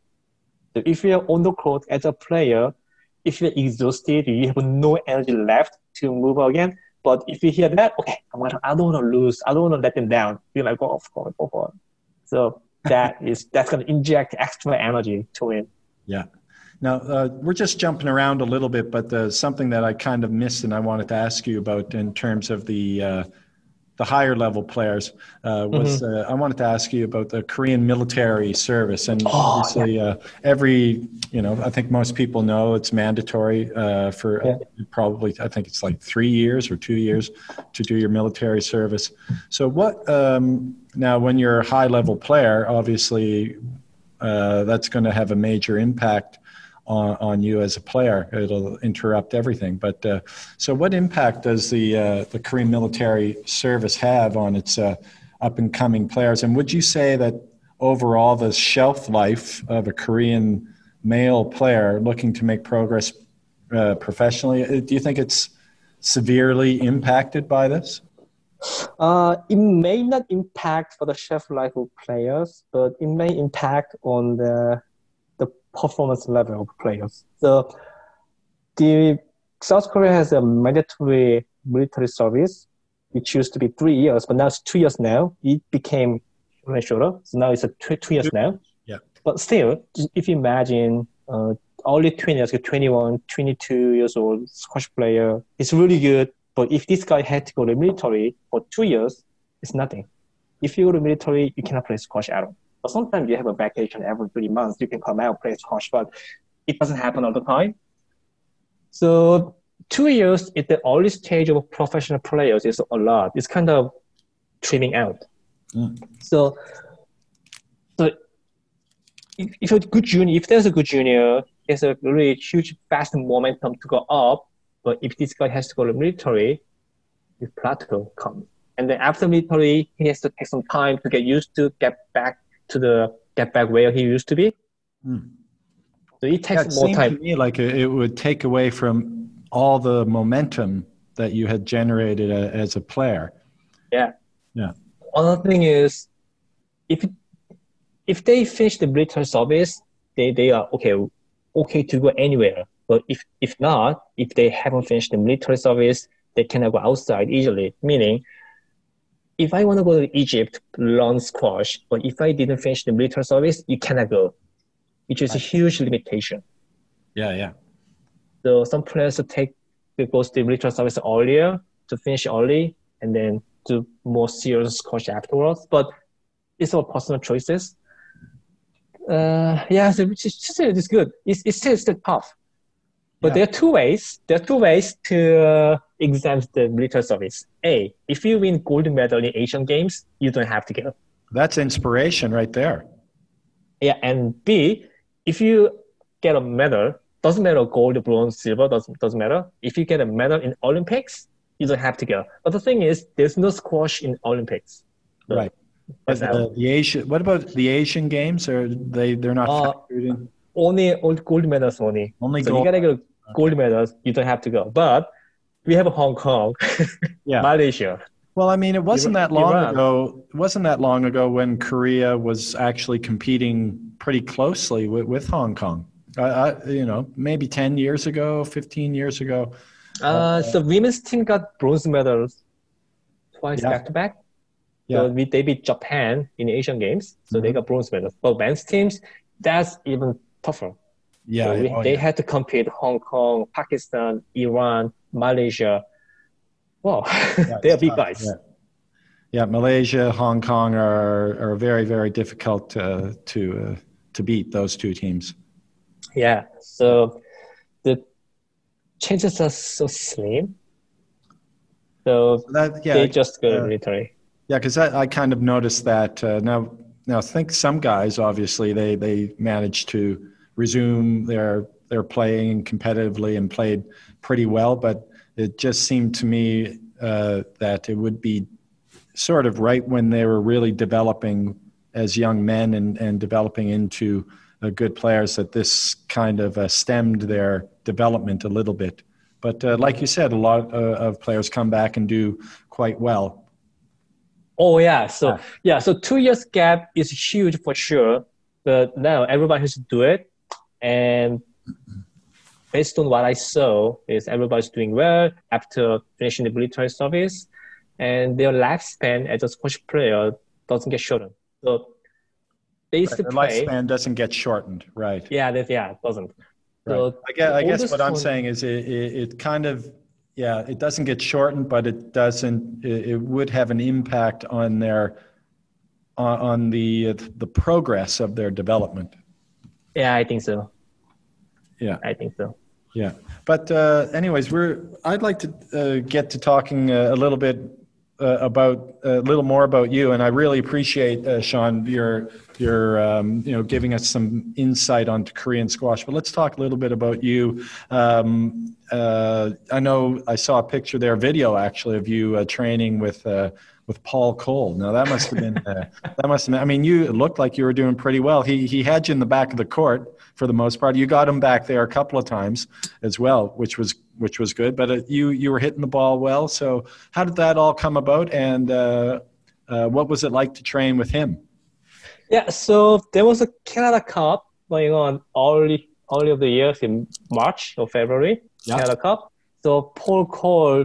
So if you're on the court as a player, if you're exhausted, you have no energy left to move again. But if you hear that, okay, I'm gonna, I don't want to lose. I don't want to let them down. You're like, go, off, go, go for. So that is that's going to inject extra energy to win. Yeah. Now uh, we're just jumping around a little bit, but uh, something that I kind of missed and I wanted to ask you about in terms of the uh, the higher level players uh, was mm-hmm. Uh, I wanted to ask you about the Korean military service and oh, obviously yeah. Uh, every you know I think most people know it's mandatory for yeah. probably I think it's like three years or two years to do your military service. So what um, now when you're a high level player, obviously that's going to have a major impact on, on you as a player. It'll interrupt everything. But uh, so, what impact does the uh, the Korean military service have on its uh, up and coming players? And would you say that overall, the shelf life of a Korean male player looking to make progress uh, professionally, uh, do you think it's severely impacted by this? Uh, it may not impact for the shelf life of players, but it may impact on the performance level of players. So the South Korea has a mandatory military service, which used to be three years, but now it's two years now. It became shorter, so now it's a two, two years now. Yeah. But still, if you imagine uh, only 20 years, 21, 22 years old squash player, it's really good. But if this guy had to go to the military for two years, it's nothing. If you go to the military, you cannot play squash at all. But sometimes you have a vacation every three months, you can come out, play squash, but it doesn't happen all the time. So two years at the early stage of professional players is a lot. It's kind of trimming out. Mm. So, so if, if a good junior, if there's a good junior, there's a really huge fast momentum to go up. But if this guy has to go to the military, the plateau comes. And then after military, he has to take some time to get used to get back to the get back where he used to be. Mm. So it takes yeah, it more time. To me like it would take away from all the momentum that you had generated a, as a player. Yeah. Yeah. Another thing is, if if they finish the military service, they, they are okay okay to go anywhere. But if if not, if they haven't finished the military service, they cannot go outside easily. Meaning, if I want to go to Egypt, learn squash, but if I didn't finish the military service, you cannot go, which is a huge limitation. Yeah, yeah. So some players take go to the military service earlier to finish early and then do more serious squash afterwards. But it's all personal choices. Uh, yeah, so it's, it's, it's good. It's, it's still, still tough. But yeah. there are two ways. There are two ways to uh, exempt the military service. A, if you win gold medal in Asian Games, you don't have to go. That's inspiration right there. Yeah, and B, if you get a medal, doesn't matter gold, bronze, silver, doesn't doesn't matter. If you get a medal in Olympics, you don't have to go. But the thing is, there's no squash in Olympics. So right. But the, the Asian, what about the Asian Games? Or they they're not uh, only gold medals only. Only so gold. you gotta gold medals. You don't have to go. But we have Hong Kong, yeah. Malaysia. Well, I mean, it wasn't that long Iran. ago. It wasn't that long ago when Korea was actually competing pretty closely with, with Hong Kong. I, I, you know, maybe ten years ago, fifteen years ago. Uh, so women's team got bronze medals twice yeah. back to back. Yeah. So we, they beat Japan in the Asian Games, so mm-hmm. they got bronze medals. But men's teams, that's even tougher. Yeah, so we, oh, they yeah. had to compete Hong Kong, Pakistan, Iran, Malaysia. Wow, yeah, they are big guys. Yeah. yeah. Malaysia, Hong Kong are are very very difficult to to uh, to beat those two teams. Yeah, so the chances are so slim. So, that, yeah, they just go uh, military. Yeah, because I, I kind of noticed that uh, now. Now, I think some guys obviously they they managed to resume their their playing competitively and played pretty well, but it just seemed to me uh, that it would be sort of right when they were really developing as young men and, and developing into uh, good players that this kind of uh, stemmed their development a little bit. But uh, like you said, a lot uh, of players come back and do quite well. Oh yeah, so yeah. yeah, so two years gap is huge for sure. But now everybody has to do it, and based on what I saw, is everybody's doing well after finishing the military service, and their lifespan as a squash player doesn't get shortened. So they used right, to play. lifespan doesn't get shortened, right? Yeah, that, yeah, it doesn't. Right. So I guess, I guess what I'm saying is it, it, it, kind of, yeah, it doesn't get shortened, but it doesn't, it, it would have an impact on their, on, on the, the progress of their development. Yeah, I think so. Yeah. I think so. Yeah. But uh, anyways, we're, I'd like to uh, get to talking uh, a little bit uh, about a little more about you, and I really appreciate uh, Sean your your um, you know giving us some insight onto Korean squash. But let's talk a little bit about you. Um, uh, I know I saw a picture there, video actually of you uh, training with uh, with Paul Coll. Now that must have been uh, that must have been, I mean you looked like you were doing pretty well. He he had you in the back of the court for the most part. You got him back there a couple of times as well, which was which was good. But uh, you you were hitting the ball well. So how did that all come about, and uh, uh, what was it like to train with him? Yeah, so there was a Canada Cup going on early early of the year in March or February. Yeah. Canada Cup. So Paul Coll,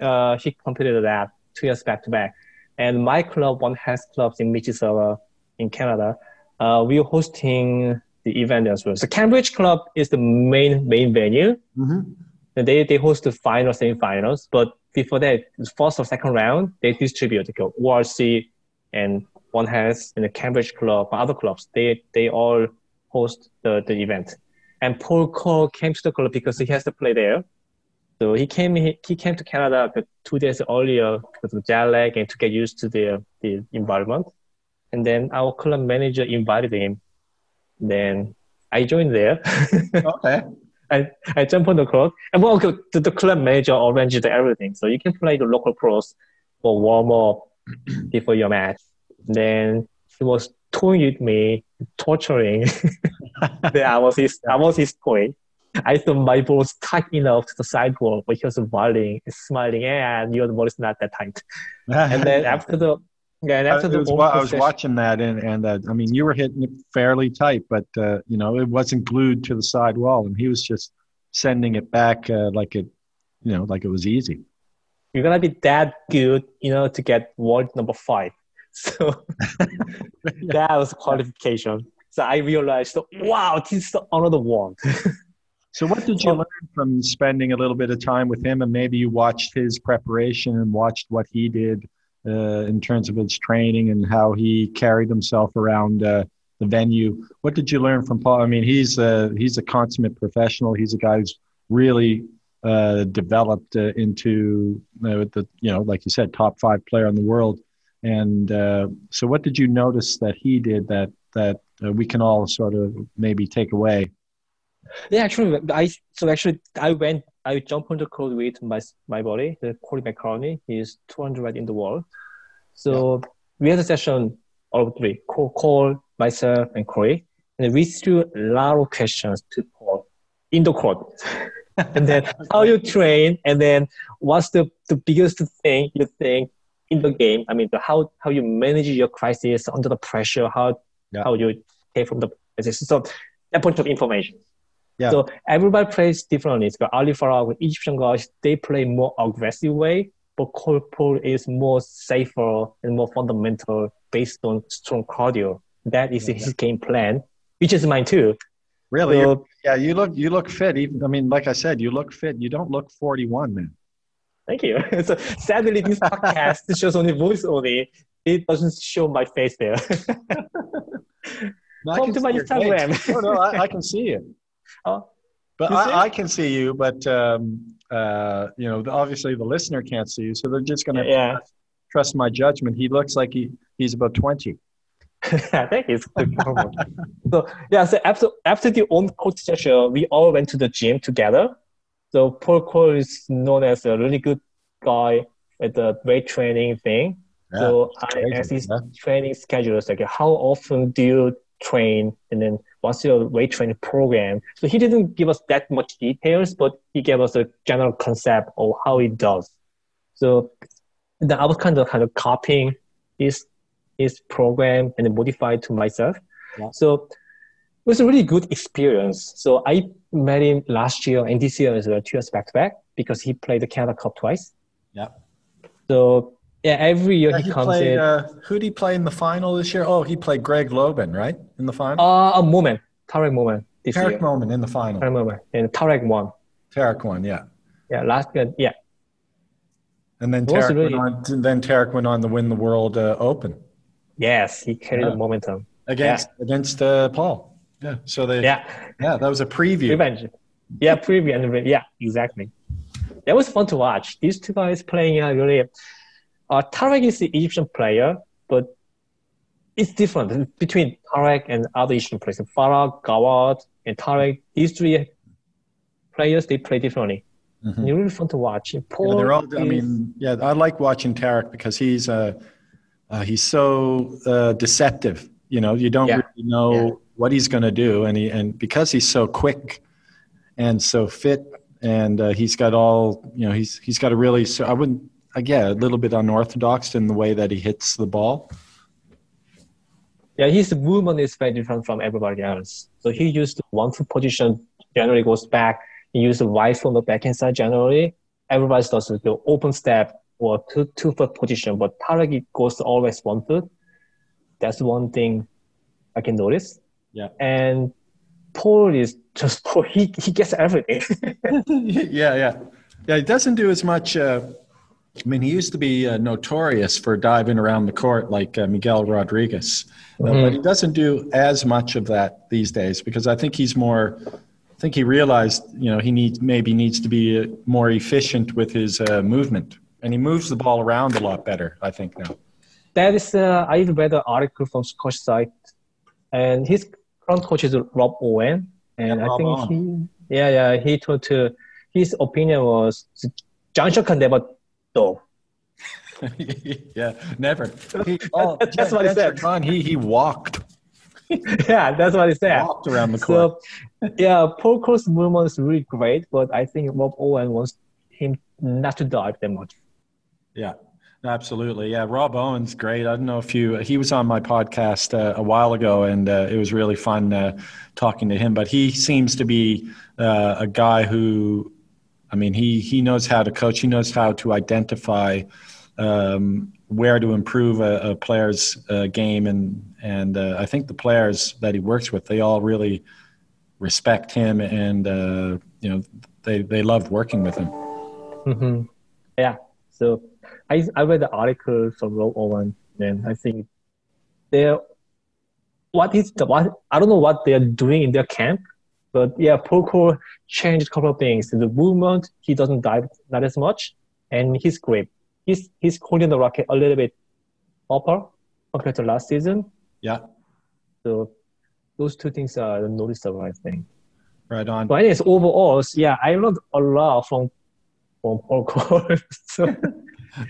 uh, he competed that two years back to back, and my club, One Has Clubs in Mississauga in Canada, uh, we're hosting the event as well. So Cambridge Club is the main main venue. Mm-hmm. And they, they host the final semifinals, but before that, the first or second round, they distribute the ORC and one has in the Cambridge club, other clubs, they they all host the, the event. And Paul Coll came to the club because he has to play there. So he came he, he came to Canada two days earlier because of jet lag and to get used to the the environment. And then our club manager invited him. Then I joined there. okay. I, I jump on the court. And well, the, the club manager arranged everything. So you can play the local pros for warm up before your match. Then he was toying with me, torturing. then I was his, I was his toy. I thought my ball was tight enough to the sidewalk, but he was smiling, smiling, and your ball is not that tight. and then after the yeah, and after the was, I was watching that, and and uh, I mean, you were hitting it fairly tight, but uh, you know, it wasn't glued to the side wall, and he was just sending it back uh, like it, you know, like it was easy. You're gonna be that good, you know, to get world number five. So that was qualification. So I realized, wow, this is another world. So what did you learn from spending a little bit of time with him, and maybe you watched his preparation and watched what he did? uh, in terms of his training and how he carried himself around uh, the venue. What did you learn from Paul? I mean, he's a, he's a consummate professional. He's a guy who's really uh, developed uh, into uh, the you know, like you said, top five player in the world. And uh, so, what did you notice that he did that that we can all sort of maybe take away? Yeah, actually, I so actually I went I jump on the court with my my body. The Corey McCartney is 200 in the world. So yeah. we had a session all three, Coll, Coll, myself, and Corey, and we threw a lot of questions to Paul in the court. and then how you train, and then what's the, the biggest thing you think in the game? I mean, the, how how you manage your crisis under the pressure, how yeah. how you take from the crisis. so that bunch of information. Yeah. So everybody plays differently. So Ali Farag with Egyptian guys, they play more aggressive way, but Paul is more safer and more fundamental based on strong cardio. That is his game plan, which is mine too. Really? So, yeah, you look you look fit. Even I mean, like I said, you look fit. You don't look forty one, man. Thank you. so sadly, this podcast shows only voice only. It doesn't show my face there. no, Come to my Instagram. no, no, I, I can see it. Oh, but I, I, can see you, but um, uh, you know, obviously the listener can't see you, so they're just going to yeah. trust, trust my judgment. He looks like he, he's about twenty. I think he's so yeah. So after after the on coach session, we all went to the gym together. So Paul Coll is known as a really good guy at the weight training thing. Yeah, so I asked his training schedules like, how often do you train and then what's your weight training program. So he didn't give us that much details, but he gave us a general concept of how it does. So then I was kind of kind of copying his his program and modified to myself. Yeah. So it was a really good experience. So I met him last year and this year as well, two years back to back because he played the Canada Cup twice. Yeah. So yeah, every year Yeah, he, he comes played, in. uh, who did he play in the final this year? Oh, he played Greg Lobban, right? In the final? Uh, a moment, Tarek Momen this Tarek year. Momen in the final. Tarek Momen, and Tarek won. Tarek won, yeah. Yeah, last year, yeah, And then Tarek, really- went on, then Tarek went on to win the World uh, Open yes, he carried Yeah. the momentum. against against uh, Paul. Yeah. So they yeah. Yeah, that was a preview. revenge. Yeah, preview and yeah, exactly. That was fun to watch. These two guys playing uh, really. Uh, Tarek is the Egyptian player, but it's different between Tarek and other Egyptian players. Farag, Gawad, and Tarek. These three players they play differently. Mhm. And it's really fun to watch. And Yeah, they're all. I mean, yeah, I like watching Tarek because he's uh, uh he's so uh, deceptive. You know, you don't Yeah. really know Yeah. what he's going to do, and he and because he's so quick and so fit, and uh, he's got all you know, he's he's got a really. So I wouldn't. Yeah, a little bit unorthodox in the way that he hits the ball. Yeah, his movement is very different from everybody else. So he used one foot position, generally goes back. He used the right foot on the backhand side generally. Everybody does the open step or two two foot position, but Tarek goes always one foot. That's one thing I can notice. Yeah. And Paul is just Paul. He he gets everything. yeah, yeah, yeah. He doesn't do as much. Uh, I mean, he used to be uh, notorious for diving around the court like uh, Miguel Rodriguez, Uh, Mhm. but he doesn't do as much of that these days because I think he's more. I think he realized, you know, he needs maybe needs to be uh, more efficient with his uh, movement, and he moves the ball around a lot better. I think now. that is, uh, I even read an article from Squash Site, and his current coach is Rob Owen, and Yeah, I think Owen. he, yeah, yeah, he told to, his opinion was Johnson can never do. yeah, never. He, oh, That's what he said. Rakan, He he walked yeah, that's what he said. walked around the court. So, yeah, Paul Coll's movement is really great, but I think Rob Owen wants him not to dive that much. Yeah, absolutely. Yeah, Rob Owen's great. I don't know if you, he was on my podcast uh, a while ago and uh, it was really fun uh, talking to him. But he seems to be uh, a guy who, I mean, he, he knows how to coach, he knows how to identify um, where to improve a, a player's uh, game. And, and uh, I think the players that he works with, they all really respect him and, uh, you know, they, they love working with him. hmm Yeah. So I I read the article from Rob Owen, and I think they're what is the what I don't know what they're doing in their camp, but yeah, Paul Coll changed a couple of things. The movement he doesn't dive not as much, and his grip. He's he's holding the racket a little bit upper compared to last season. Yeah, So those two things are noticeable, I think. right on. But anyways, overall, yeah, I learned a lot from from Paul Coll. so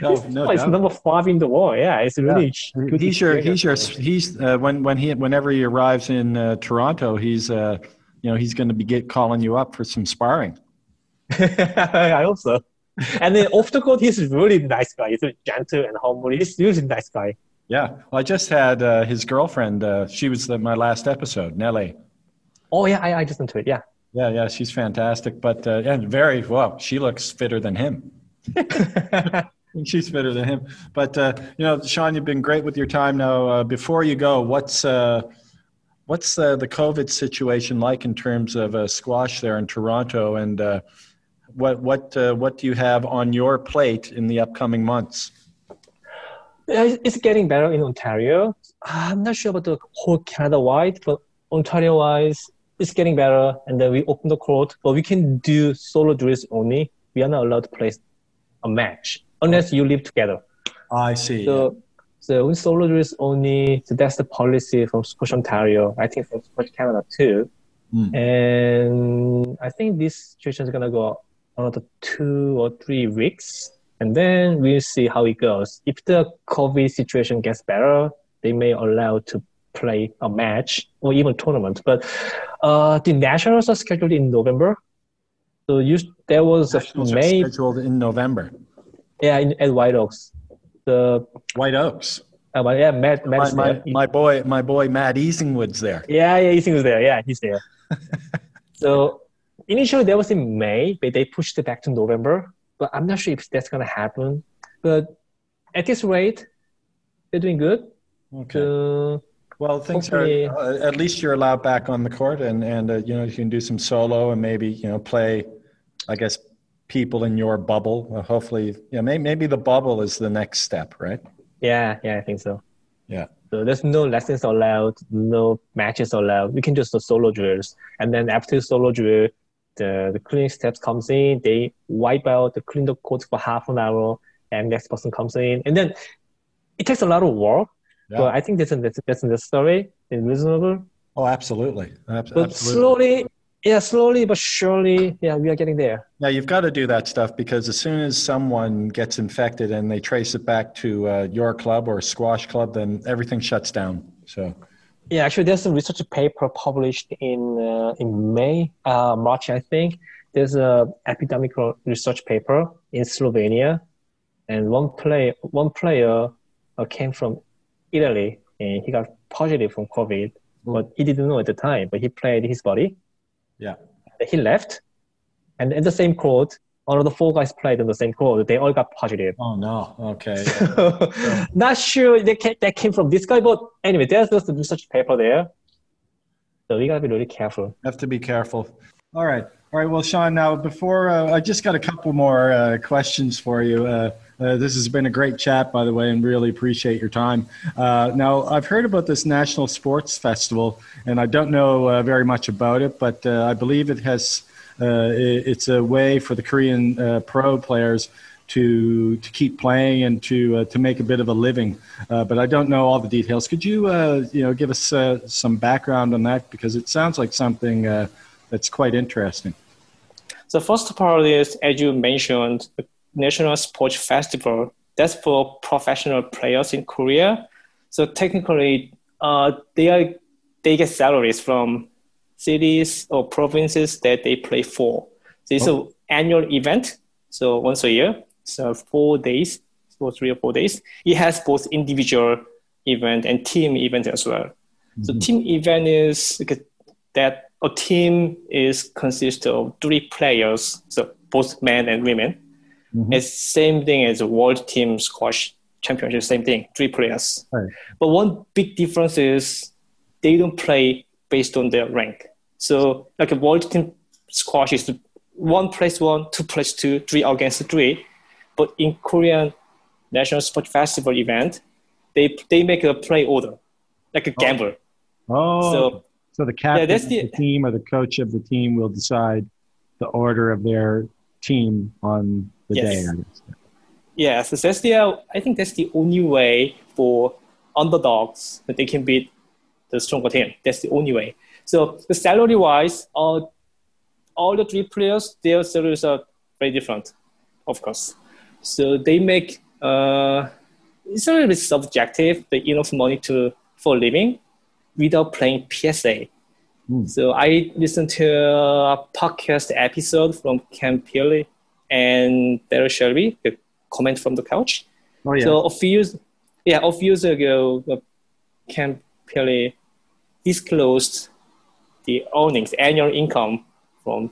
No, it's, no it's doubt. number five in the world. Yeah, it's really good. He's your, he's your, he's uh, when when he whenever he arrives in uh, Toronto, he's uh, you know he's going to be get calling you up for some sparring. I hope so. And then off the court, he's a really nice guy. He's really gentle and humble. He's really a nice guy. Yeah, well, I just had uh, his girlfriend. Uh, she was the, my last episode, Nele. Oh yeah, I, I listened to it. Yeah. Yeah, yeah, she's fantastic, but uh, and very well. She looks fitter than him. She's fitter than him. But uh, you know, Sean, you've been great with your time. Now, uh, before you go, what's uh, what's uh, the COVID situation like in terms of uh, squash there in Toronto, and uh, what what uh, what do you have on your plate in the upcoming months? It's getting better in Ontario. I'm not sure about the whole Canada wide, but Ontario wise, it's getting better. And then we open the court, but we can do solo drills only. We are not allowed to play a match unless you live together. I see. So, so in solo drills only. So that's the policy from Squash Ontario. I think from Squash Canada too. Hmm. And I think this situation is gonna go another two or three weeks, and then we'll see how it goes. If the COVID situation gets better, they may allow to play a match or even tournament. But uh, the nationals are scheduled in November. So you, there was Nationals a are May, scheduled in November. yeah, in, at White Oaks. The White Oaks. uh, but yeah, Matt, My, Matt's my, my boy, my boy Matt Easingwood's there. Yeah, yeah, he's there. Yeah, he's there. so initially that was in May, but they pushed it back to November. But I'm not sure if that's gonna happen. But at this rate, they're doing good. Okay. So Well, things hopefully- are. Uh, at least you're allowed back on the court, and and uh, you know you can do some solo and maybe you know play. I guess people in your bubble. Uh, hopefully, yeah. Maybe, maybe the bubble is the next step, right? yeah, yeah, I think so. Yeah. So there's no lessons allowed, no matches allowed. We can just do solo drills, and then after solo drill, the the cleaning steps comes in. They wipe out the clean the court for half an hour, and next person comes in, and then it takes a lot of work. Yeah. But I think that's that's, that's necessary and reasonable. Oh, absolutely. Ab- But absolutely. slowly, yeah, slowly but surely, yeah, we are getting there. Yeah, you've got to do that stuff because as soon as someone gets infected and they trace it back to uh, your club or squash club, then everything shuts down. So, Yeah, actually, there's a research paper published in uh, in May, uh, March, I think. There's a epidemic research paper in Slovenia, and one play one player uh, came from Italy, and he got positive from COVID, but he didn't know at the time. But he played his body. Yeah. He left, and in the same court, all of the four guys played in the same court. They all got positive. Oh no. Okay. Not sure they came, that came from this guy, but anyway, there's just a research paper there. So we gotta be really careful. Have to be careful. All right. All right. Well, Sean, now before uh, I just got a couple more uh, questions for you. Uh, uh, this has been a great chat, by the way, and really appreciate your time. Uh, now, I've heard about this National Sports Festival, and I don't know uh, very much about it, but uh, I believe it has. Uh, it, it's a way for the Korean pro players to to keep playing and to to make a bit of a living. But I don't know all the details. Could you you know give us some background on that because it sounds like something that's quite interesting. The first part is, as you mentioned, National Sports Festival. That's for professional players in Korea. So technically, uh, they are they get salaries from cities or provinces that they play for. So it's an annual event. So once a year, so four days, for three or four days. It has both individual event and team event as well. So team event is that a team is consists of three players, so both men and women. Mm-hmm. It's same thing as a world team squash championship, same thing, three players. Right. But one big difference is they don't play based on their rank. So like a world team squash is one plus one, two plus two, three against three. But in Korean National Sport Festival event, they they make a play order, like a oh. gamble. Oh, So so the captain of the- the team or the coach of the team will decide the order of their team on the Yes. day. Guess. Yeah, so that's the I think that's the only way for underdogs that they can beat the stronger team. That's the only way. So the salary wise, all all the three players, their salaries are very different, of course. So they make uh, it's a little bit subjective, the enough money to for living without playing PSA. Hmm. So I listened to a podcast episode from Cam Pilley and Daryl Selby, the comment from the couch. Oh yeah. So a few years, yeah, a few years ago, uh, Cam Pilley disclosed the earnings, annual income from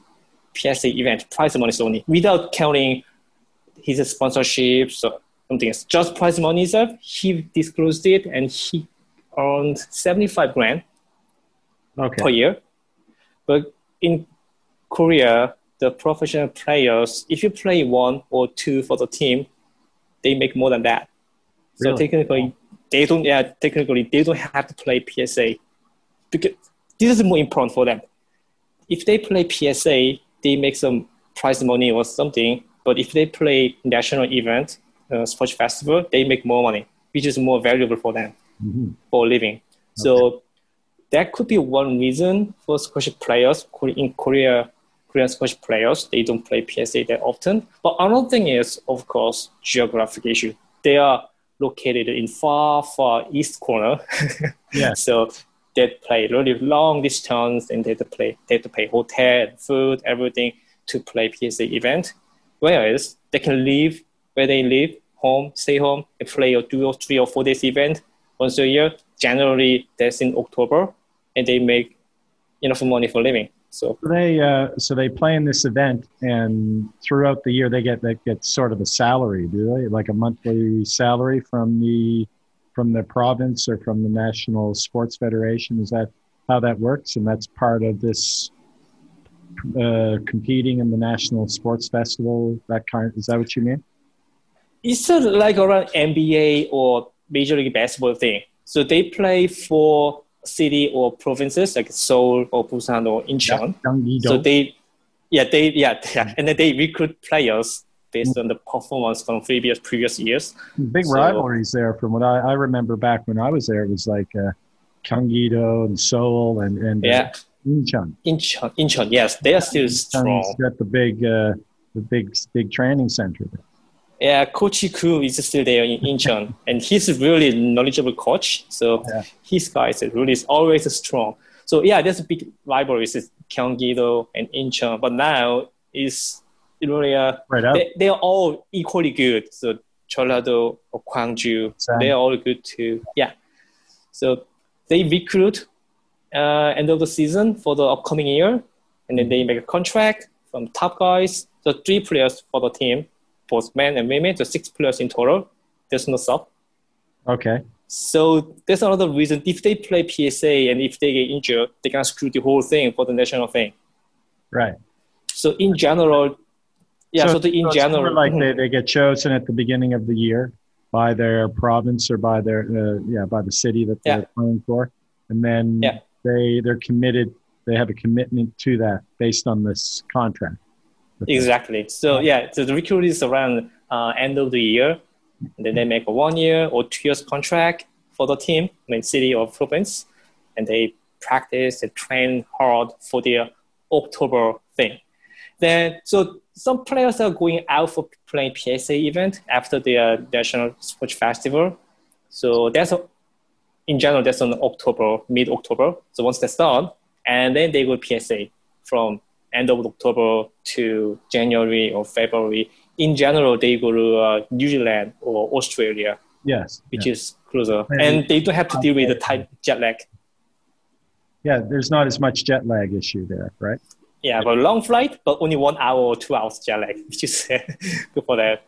PSA event, prize money only, without counting his sponsorships or something else. Just prize money itself, he disclosed it and he earned 75 grand okay. per year. But in Korea, the professional players, if you play one or two for the team, they make more than that. So technically, they don't. Yeah, technically, they don't have to play PSA because this is more important for them. If they play PSA, they make some prize money or something. But if they play national event, uh, sports festival, they make more money, which is more valuable for them Mhm. for a living. So that could be one reason for squash players in Korea. Korean squash players they don't play PSA that often. But another thing is, of course, geographic issue. They are located in far, far east corner. Yeah. so they play really long distance and they have to play, they have to pay hotel, food, everything to play PSA event. Whereas they can live where they live, home, stay home, and play a two or three or four days event once a year. Generally, that's in October, and they make enough money for living. So they uh, so they play in this event, and throughout the year they get they get sort of a salary, do they? Like a monthly salary from the from the province or from the national sports federation. Is that how that works? And that's part of this uh, competing in the national sports festival. That kind is that what you mean? it's sort of like around NBA or Major League Baseball thing. So they play for city or provinces like Seoul or Busan or Incheon. So they, yeah, they, yeah, yeah, and then they recruit players based on the performance from previous previous years. Big so- rivalries there. From what I, I remember back when I was there, it was like uh, Gyeonggi-do and Seoul and and uh, Yeah, Incheon. Incheon, Incheon, yes, they are still Incheon's strong. got the big uh, the big big training center. There. Yeah, Coach Ku is still there in Incheon, and he's a really knowledgeable coach. So Yeah. his guys are really always strong. So yeah, there's a big rivalries is Gyeonggi-do and Incheon, but now is really uh, Right they, they are all equally good. So Jeollado or Gwangju, Same. they are all good too. Yeah. So they recruit uh, end of the season for the upcoming year, and then they make a contract from top guys. So three players for the team, both men and women, so six players in total. There's no sub. Okay. So that's another reason. If they play PSA and if they get injured, they can screw the whole thing for the national thing. Right. So in general, yeah. So, the, in more general, like they, they get chosen at the beginning of the year by their province or by their uh, yeah by the city that they're Yeah. playing for, and then Yeah. they they're committed. They have a commitment to that based on this contract. Exactly. So yeah, so the recruit is around uh, end of the year, and then they make a one year or two years contract for the team, I mean city or province, and they practice and train hard for their October thing. Then so some players are going out for playing PSA event after their national sports festival. So that's a, in general that's on October, mid October. So once that's done, and then they go PSA from end of October to January or February. In general, they go to uh, New Zealand or Australia, Yes. which yeah. is closer, Maybe- and they don't have to deal with the time jet lag. yeah, there's not as much jet lag issue there, right? Yeah, but long flight, but only one hour or two hours jet lag, which is good for that.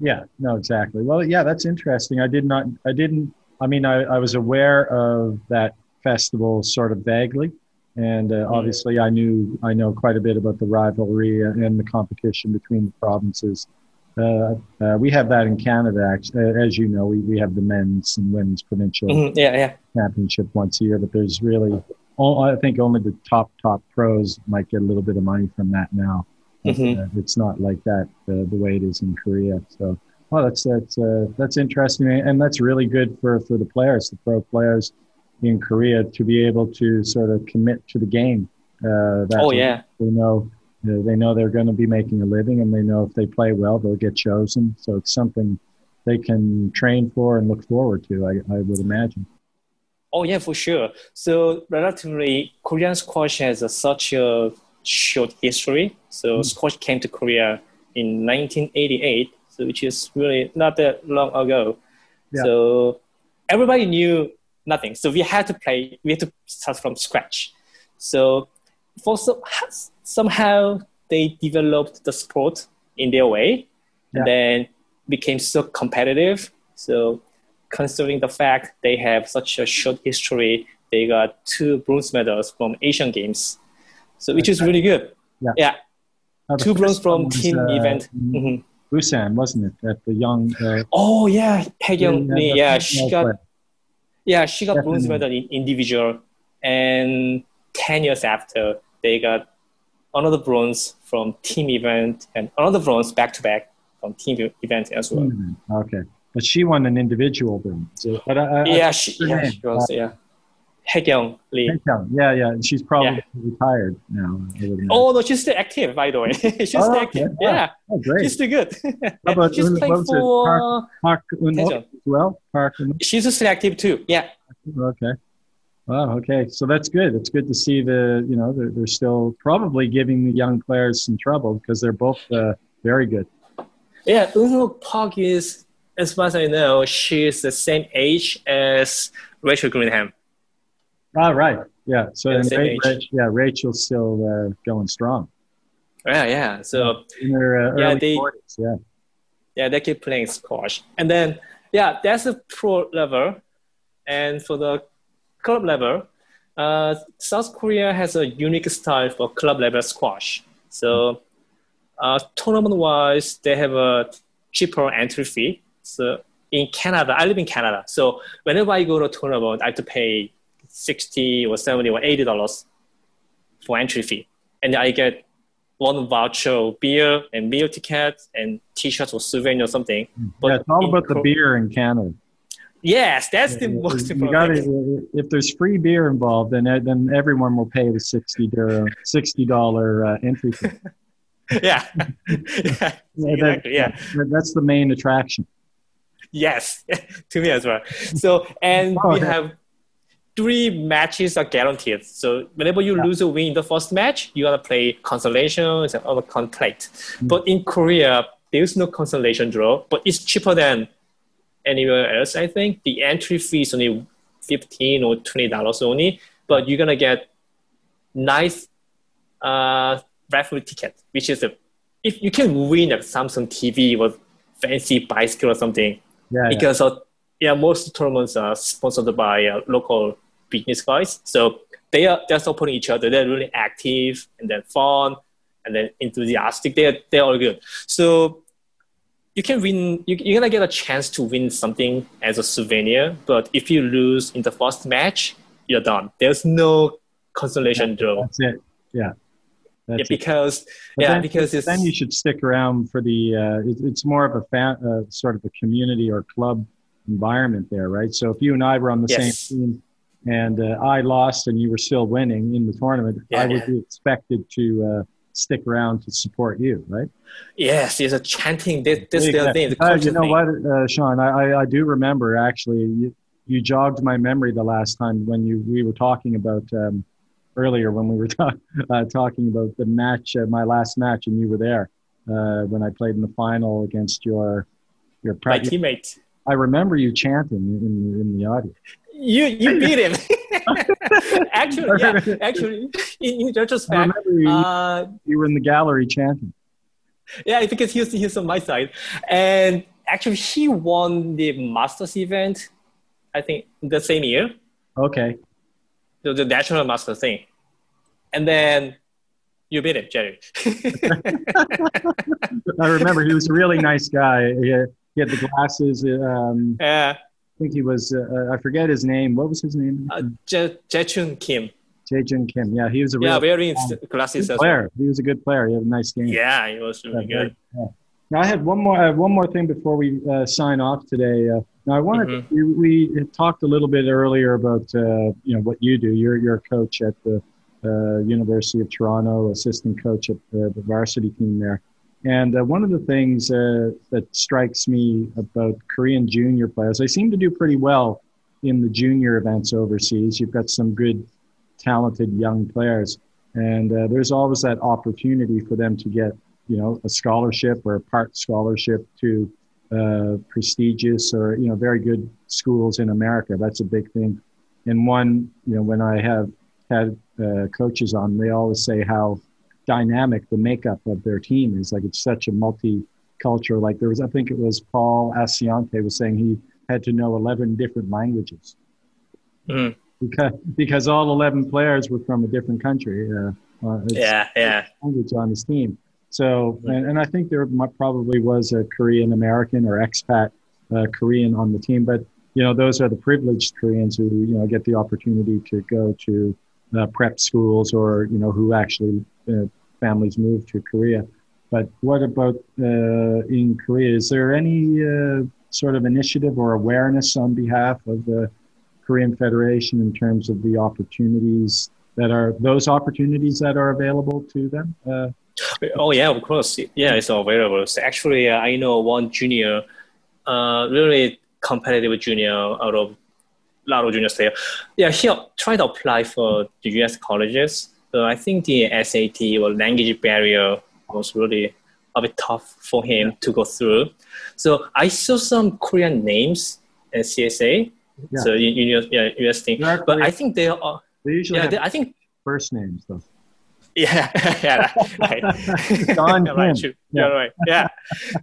Yeah, no, exactly. Well, yeah, that's interesting. I did not, I didn't, I mean, I, I was aware of that festival sort of vaguely. And uh, obviously, I knew, I know quite a bit about the rivalry and the competition between the provinces. Uh, uh, we have that in Canada, actually. Uh, as you know, we, we have the men's and women's provincial Mhm, Yeah, yeah. championship once a year, but there's really, I think only the top, top pros might get a little bit of money from that now. Mhm. uh, it's not like that uh, the way it is in Korea. So, well, that's that's uh, that's interesting, and that's really good for for the players, the pro players in Korea, to be able to sort of commit to the game. Uh, that Oh, yeah. they know uh, they know they're going to be making a living, and they know if they play well, they'll get chosen. So it's something they can train for and look forward to. I, I would imagine. Oh yeah, for sure. So relatively, Korean squash has a, such a short history. So squash came to Korea in 1988, so which is really not that long ago. Yeah. So everybody knew nothing. So we had to play. We had to start from scratch. So for some, somehow they developed the sport in their way, Yeah. and then became so competitive. So considering the fact they have such a short history, they got two bronze medals from Asian Games, so which is really good. Yeah. Yeah, two bronze from was, team uh, event. Mhm. Busan, wasn't it? At the young. Uh, Oh yeah, Haegyung the- Lee. Yeah, she got player. Yeah she got bronze medal in individual, and ten years after they got another bronze from team event and another bronze back to back from team event as well. Hmm, Okay, but she won an individual bronze. So, but I, I, Yeah, she, yeah, she was, yeah. Haekyung Lee. Haekyung. Yeah, yeah. And she's probably yeah. retired now. Oh no, she's still active, by the way. she's oh, still okay. active. Yeah. Oh, great. She's still good. How about she's playing for Park, Park as well. Park. She's still active too. Yeah. Okay. Wow. Okay. So that's good. It's good to see the you know they're, they're still probably giving the young players some trouble because they're both uh, very good. Yeah, Eunho Park is, as far as I know, she's the same age as Rachael Grinham. Ah, right. Yeah. So yeah, yeah, Rachel's still uh, going strong. Yeah, yeah. So in their uh, yeah, they, 40s, yeah. Yeah, they keep playing squash, and then yeah, that's a pro level, and for the club level, uh, South Korea has a unique style for club level squash. So, uh, tournament wise, they have a cheaper entry fee. So in Canada, I live in Canada. So whenever I go to a tournament, I have to pay 60 or 70 or 80 dollars for entry fee. And I get one voucher beer and meal tickets and t-shirts or souvenir or something. But yeah, it's all about the beer in Canada. Yes, that's the most important. Gotta, if there's free beer involved, then then everyone will pay the sixty dollar uh, entry fee. yeah, yeah, exactly. yeah, that's the main attraction. Yes, to me as well. So, and oh, we have three matches are guaranteed. So whenever you yeah. lose or win the first match, you gotta play consolation and other complete. Mm-hmm. But in Korea, there's no consolation draw, but it's cheaper than anywhere else. I think the entry fee is only fifteen or twenty dollars only, but you're gonna get nice uh, raffle ticket, which is a if you can win a Samsung TV or fancy bicycle or something. Yeah, because yeah. Of, yeah, most tournaments are sponsored by uh, local business guys, so they are they're supporting each other. They're really active and then fun and then enthusiastic. They're they're all good. So you can win you, you're gonna get a chance to win something as a souvenir but if you lose in the first match you're done there's no consolation draw that's it yeah yeah, because yeah, then, because then you should stick around for the. Uh, it, it's more of a fan, uh, sort of a community or club environment there, right? So if you and I were on the yes. same team, and uh, I lost and you were still winning in the tournament, yeah, I would yeah. be expected to uh, stick around to support you, right? Yes, there's a chanting. This, this the thing. The uh, you know thing. what, uh, Sean? I, I do remember actually. You, you jogged my memory the last time when you we were talking about um, earlier when we were talk, uh, talking about the match, uh, my last match, and you were there uh, when I played in the final against your your my teammate. I remember you chanting in in the audience. You you beat him. actually, yeah, actually, in, in retrospect, you, uh, you were in the gallery chanting. Yeah, because he was, he was on my side. And actually, he won the Masters event, I think, the same year. Okay. The, the National Masters thing. And then you beat him, Jerry. I remember he was a really nice guy. He had, he had the glasses. Um, yeah. I think he was, uh, uh, I forget his name. What was his name? Uh, Je- Jechun Kim. Jejun Kim. Yeah, he was a yeah, wearing um, player. Well. He was a good player. He had a nice game. Yeah, he was really yeah, good. Yeah. Now I had one more uh, one more thing before we uh, sign off today. Uh, now I wanted mm-hmm. we, we, talked a little bit earlier about uh, you know what you do. You're you're a coach at the uh, University of Toronto, assistant coach at the, the varsity team there. And uh, one of the things that strikes me about Korean junior players, they seem to do pretty well in the junior events overseas. You've got some good talented young players. And uh, there's always that opportunity for them to get, you know, a scholarship or a part scholarship to uh, prestigious or, you know, very good schools in America. That's a big thing. And one, you know, when I have had uh, coaches on, they always say how dynamic the makeup of their team is. Like it's such a multicultural, like there was, I think it was Paul Assaiante was saying he had to know 11 different languages. Mm because because all eleven players were from a different country. Uh, uh, yeah, yeah. Language on his team. So, and, and I think there probably was a Korean American or expat uh, Korean on the team, but you know those are the privileged Koreans who you know get the opportunity to go to uh, prep schools or you know who actually families move to Korea. But what about uh, in Korea? Is there any sort of initiative or awareness on behalf of the Korean Federation in terms of the opportunities that are those opportunities that are available to them? Uh, oh yeah, of course. Yeah, it's available. So actually, uh, I know one junior, uh, really competitive junior out of a lot of juniors there. Yeah, he tried to apply for the U.S. colleges. So I think the SAT or language barrier was really a bit tough for him to go through. So I saw some Korean names at CSA. Yeah. So you, yeah, US thing. But I think they are. They usually yeah, they, I think first names though. Yeah, yeah, right. Don right, true. Yeah. right. Yeah,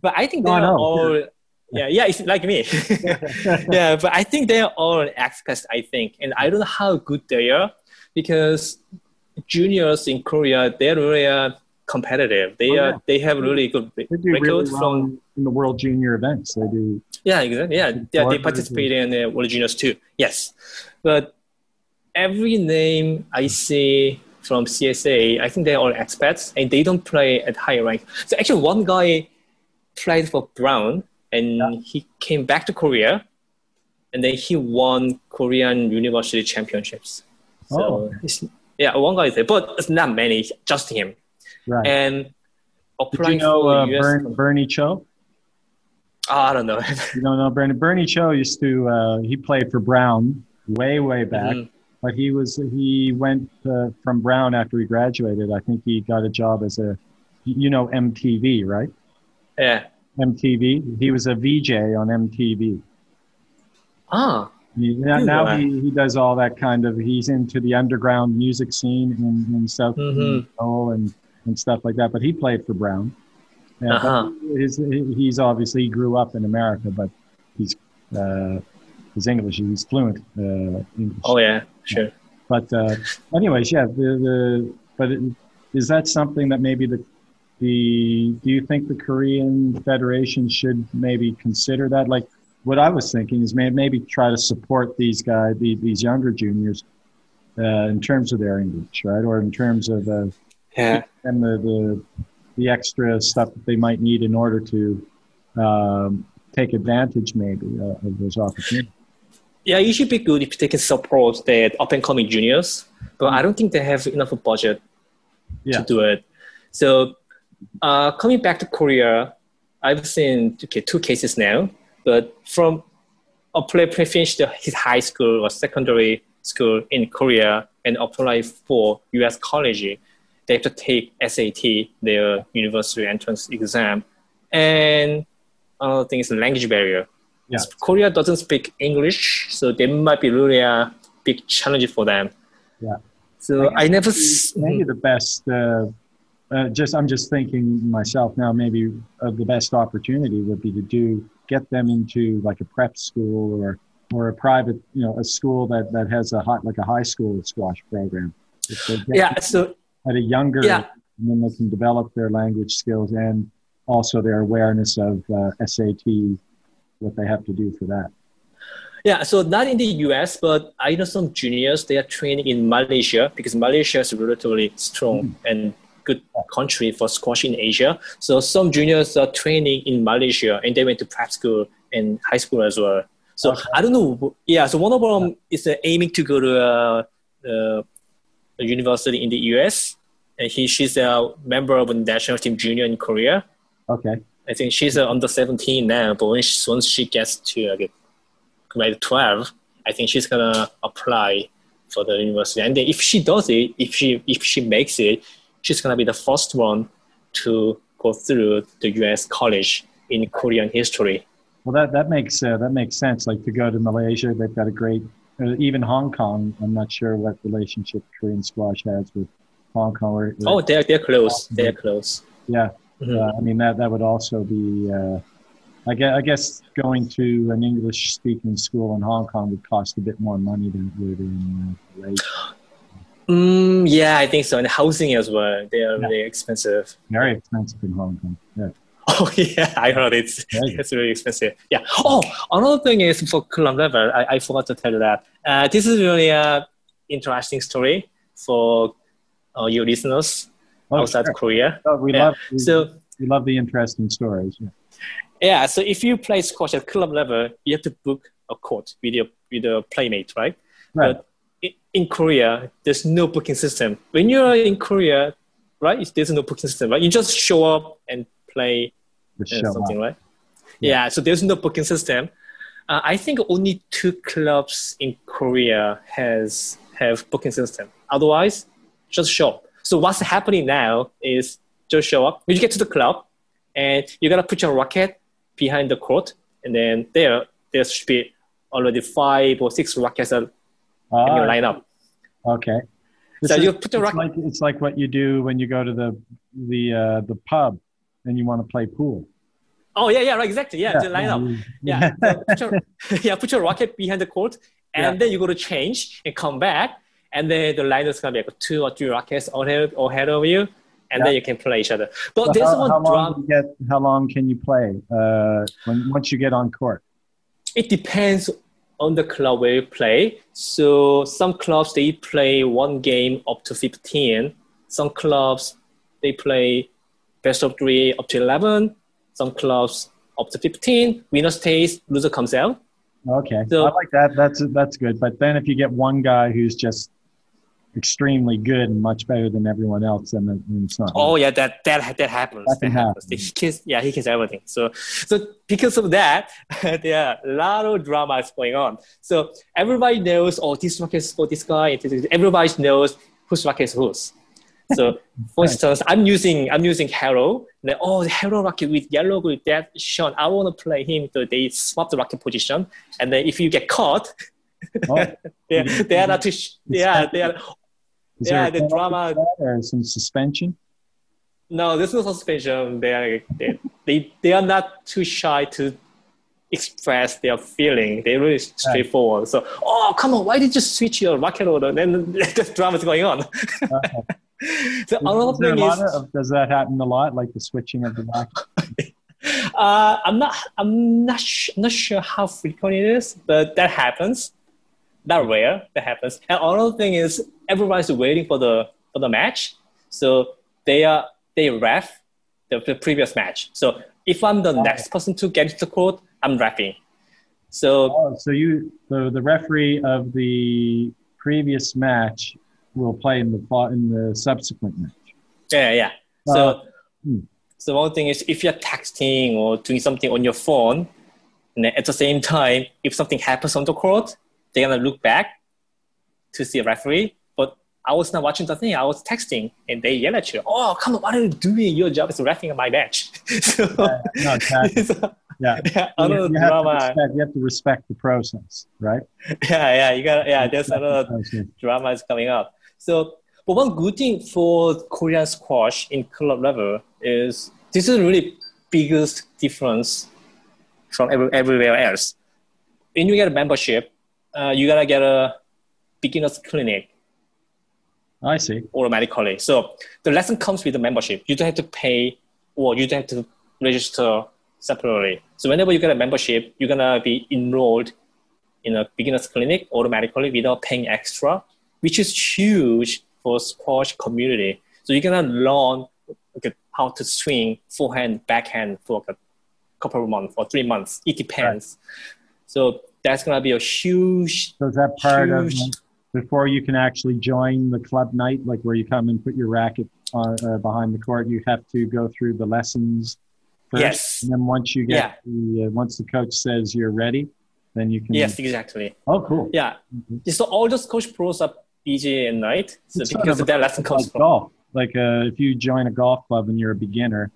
but I think they are all. Yeah, yeah, it's like me. yeah, but I think they are all experts. I think, and I don't know how good they are because juniors in Korea they're really uh, competitive. They oh, yeah. they have really good they do really well from in the World Junior events. They do. Yeah, exactly. Yeah, yeah, they participate in the World Juniors too. Yes, but every name I see from CSA, I think they're all expats and they don't play at higher rank. So actually, one guy played for Brown and yeah. he came back to Korea, and then he won Korean University Championships. So oh. Yeah, one guy is there, but it's not many, just him. Right. And Did you know uh, US, Bernie Cho? Oh, I don't know. you don't know Bernie. Bernie Cho used to. Uh, he played for Brown way, way back. Mm-hmm. But he was he went uh, from Brown after he graduated. I think he got a job as a, you know, MTV, right? Yeah. MTV. He was a VJ on MTV. Ah. He, now, now he, he does all that kind of. He's into the underground music scene in, in South mm-hmm. and and stuff like that. But he played for Brown. Yeah, uh-huh. his, he's obviously he grew up in America, but he's uh, his English he's fluent uh, English. Oh yeah, sure. But uh, anyways, yeah. The, the but it, is that something that maybe the the do you think the Korean Federation should maybe consider that? Like what I was thinking is maybe, maybe try to support these guys, these younger juniors, uh, in terms of their English, right, or in terms of uh, yeah. and the, the the extra stuff that they might need in order to um, take advantage maybe uh, of those opportunities. Yeah, it should be good if they can support the up and coming juniors, but I don't think they have enough budget yeah. to do it. So uh, coming back to Korea, I've seen okay, two cases now, but from a player finished his high school or secondary school in Korea and apply for U.S. college they have to take SAT, their university entrance exam. And another thing is the language barrier. Yeah. Korea doesn't speak English, so they might be really a big challenge for them. Yeah. So I, I never. Maybe the best. Uh, uh, just I'm just thinking myself now. Maybe uh, the best opportunity would be to do get them into like a prep school or or a private, you know, a school that that has a hot like a high school squash program. Yeah. So at a younger, yeah. and then they can develop their language skills and also their awareness of uh, SAT, what they have to do for that. Yeah, so not in the US, but I know some juniors, they are training in Malaysia because Malaysia is relatively strong mm. and good country for squash in Asia. So some juniors are training in Malaysia and they went to prep school and high school as well. So okay. I don't know. Yeah, so one of them is uh, aiming to go to uh, uh, a university in the US. And he, she's a member of the national team junior in Korea. Okay. I think she's uh, under 17 now, but when she, once she gets to uh, grade 12, I think she's gonna apply for the university. And then if she does it, if she if she makes it, she's gonna be the first one to go through the U.S. college in Korean history. Well, that that makes uh, that makes sense. Like to go to Malaysia, they've got a great uh, even Hong Kong, I'm not sure what relationship Korean squash has with Hong Kong. Or, oh, they're they're close. They're close. Yeah, mm-hmm. uh, I mean that that would also be. Uh, I guess, I guess going to an English speaking school in Hong Kong would cost a bit more money than it would in uh, Malaysia. Mm, yeah, I think so. And housing as well. They are yeah. very expensive. Very expensive in Hong Kong. Yeah. Oh yeah, I heard it's it's really expensive. Yeah. Oh, another thing is for club level, I, I forgot to tell you that. Uh, this is really a interesting story for uh, your listeners oh, outside sure. Korea. Oh, we yeah. love we, so we love the interesting stories. Yeah. yeah. So if you play squash at club level, you have to book a court with your with a playmate, right? Right. But in Korea, there's no booking system. When you're in Korea, right, there's no booking system, right? You just show up and play and show something, up. right? Yeah. so there's no booking system. Uh, I think only two clubs in Korea has have booking system. Otherwise, just show up. So what's happening now is just show up. When you get to the club, and you gotta put your racket behind the court, and then there there should be already five or six rackets in Ah, your lineup. Okay. So This you put the it's like it's like what you do when you go to the the uh, the pub and you want to play pool. Oh yeah, yeah, right, exactly. Yeah, the lineup. you- Yeah, so put your, yeah, put your racket behind the court, and Yeah. then you go to change and come back, and then the line is gonna be like two or three rackets ahead ahead of you, and Yeah. then you can play each other. But So there's how, one how long get? How long can you play uh, when once you get on court? It depends on the club where you play. So some clubs they play one game up to fifteen. Some clubs they play best of three up to eleven. Some clubs up to fifteen. Winner stays, loser comes out. Okay, So- I like that. That's that's good. But then if you get one guy who's just extremely good and much better than everyone else, then it- then it's not. Oh yeah, that that that happens. That That, can happens. happen. He kills, yeah, he kills everything. So so because of that, there are a lot of dramas going on. So everybody knows, oh, this racket is for this guy. Everybody knows whose racket is whose. So for Right. instance, I'm using I'm using Hero. Then, oh, the Hero racket with yellow with that Sean. I want to play him. So they swap the rocket position. And then if you get caught, Oh, they they are not too. sh- Yeah, they are. Is Yeah, the drama- or some suspension? No, there's no suspension. They are they, they, they are not too shy to express their feeling. They're really straightforward. So, oh come on, why did you switch your racket order? Then the drama is going on. Okay. so Is, another is thing is, of, does that happen a lot, like the switching of the racket? uh, I'm not I'm not sh- not sure how frequent it is, but that happens. Not rare. That happens. And another thing is everybody's waiting for the for the match, so they are they ref the, the previous match. So if I'm the next person to get to the court, I'm refing. So Oh, so you so the referee of the previous match will play in the in the subsequent match. yeah, yeah. So Uh, hmm. so one thing is if you're texting or doing something on your phone, and at the same time, if something happens on the court, they're gonna look back to see a referee. I was not watching the thing. I was texting, and they yell at you. Oh, come on! What are you doing? Your job is refing my match. so, no, exactly. so, Yeah. yeah, You, another you have respect, you have to respect the process, right? Yeah, yeah, you got. Yeah, there's the another drama is coming up. So, but one good thing for Korean squash in club level is this is really biggest difference from every, everywhere else. When you get a membership, uh, you gotta get a beginners clinic I see. automatically. So the lesson comes with the membership. You don't have to pay or you don't have to register separately. So whenever you get a membership, you're gonna be enrolled in a beginners clinic automatically without paying extra, which is huge for squash community. So you're gonna learn okay, how to swing forehand, backhand for a couple of months or three months. It depends. So that's gonna be a huge So is that part of Huge. Before you can actually join the club night, like where you come and put your racket on, uh, behind the court, you have to go through the lessons first. Yes. And then once you get the, uh, once the coach says you're ready, then you can. yes, exactly. Oh, cool. Yeah. So all those coach pros are at night. So It's because of their lesson comes Like from. golf. Like uh, if you join a golf club and you're a beginner,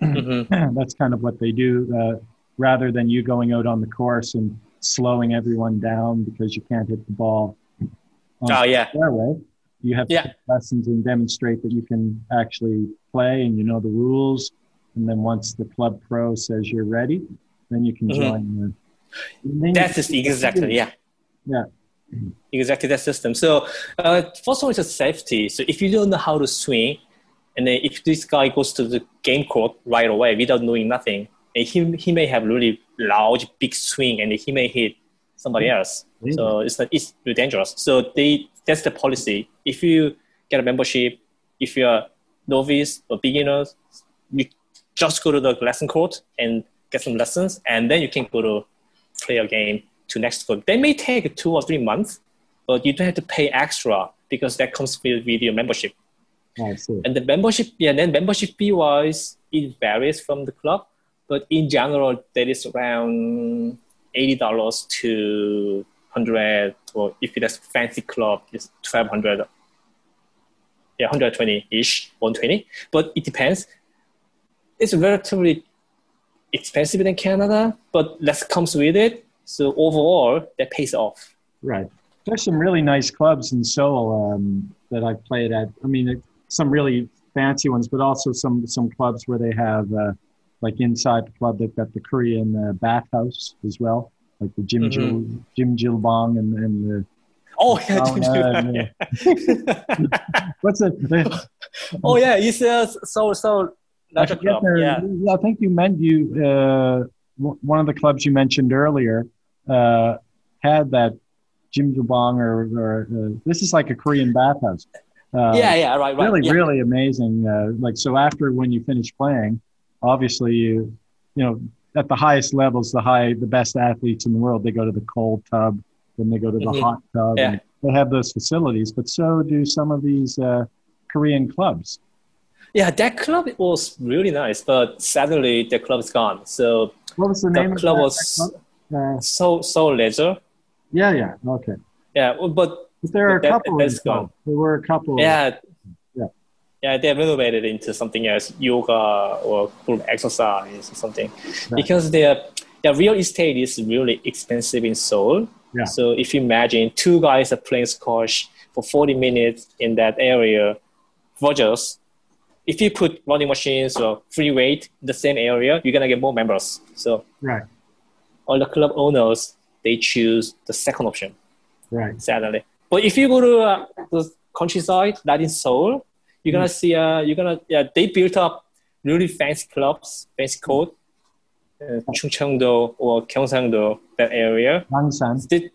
Mhm. that's kind of what they do. Uh, rather than you going out on the course and slowing everyone down because you can't hit the ball Oh yeah. the fairway, you have to Yeah. take lessons and demonstrate that you can actually play and you know the rules. And then once the club pro says you're ready, then you can Mhm. join. The, That's just exactly yeah. Yeah. Exactly that system. So uh, first one is a safety. So if you don't know how to swing, and then if this guy goes to the game court right away without knowing nothing, and he he may have really large big swing and he may hit somebody else. So it's it's really dangerous. So they that's the policy. If you get a membership, if you're novice or beginners, you just go to the lesson court and get some lessons, and then you can go to play a game to next court. They may take two or three months, but you don't have to pay extra because that comes with with your membership. Oh, I see. And the membership, yeah, then membership fee wise, it varies from the club, but in general, that is around eighty dollars to hundred, or if it's a fancy club, it's twelve hundred. Yeah, hundred twenty ish, one twenty. But it depends. It's relatively expensive in Canada, but less comes with it. So overall, that pays off. Right. There's some really nice clubs in Seoul um, that I've played at. I mean, some really fancy ones, but also some some clubs where they have uh, like inside the club they've got the Korean uh, bathhouse as well, like the Jim Mhm. Jil jjimjilbang and and the Oh yeah, and, uh, what's it? oh yeah, it's a so so I club. their- Yeah. I think you meant you uh, w- one of the clubs you mentioned earlier uh, had that jjimjilbang or, or uh, this is like a Korean bathhouse. Uh, yeah, yeah, right, right. really yeah. really amazing uh, like so after when you finish playing obviously you you know at the highest levels the high the best athletes in the world they go to the cold tub then they go to the Mhm. hot tub Yeah. and they have those facilities but so do some of these uh, korean clubs Yeah, that club was really nice, but sadly the club is gone. So what was the the name of club that, was that club? Uh, so so leisure. yeah yeah okay Yeah, well, but but there are a That- couple that's in Seoul. there were a couple yeah, Yeah. they renovated into something else, yoga or group exercise or something, Right. because their their real estate is really expensive in Seoul. Yeah. So if you imagine two guys are playing squash for 40 minutes in that area, Rogers, if you put running machines or free weight in the same area, you're gonna get more members. So right all the club owners they choose the second option right sadly. But if you go to uh, the countryside, like in Seoul, you're gonna see uh, you're gonna yeah they built up really fancy clubs, fancy court, uh, Chungcheongdo or Gyeongsangdo that area. They,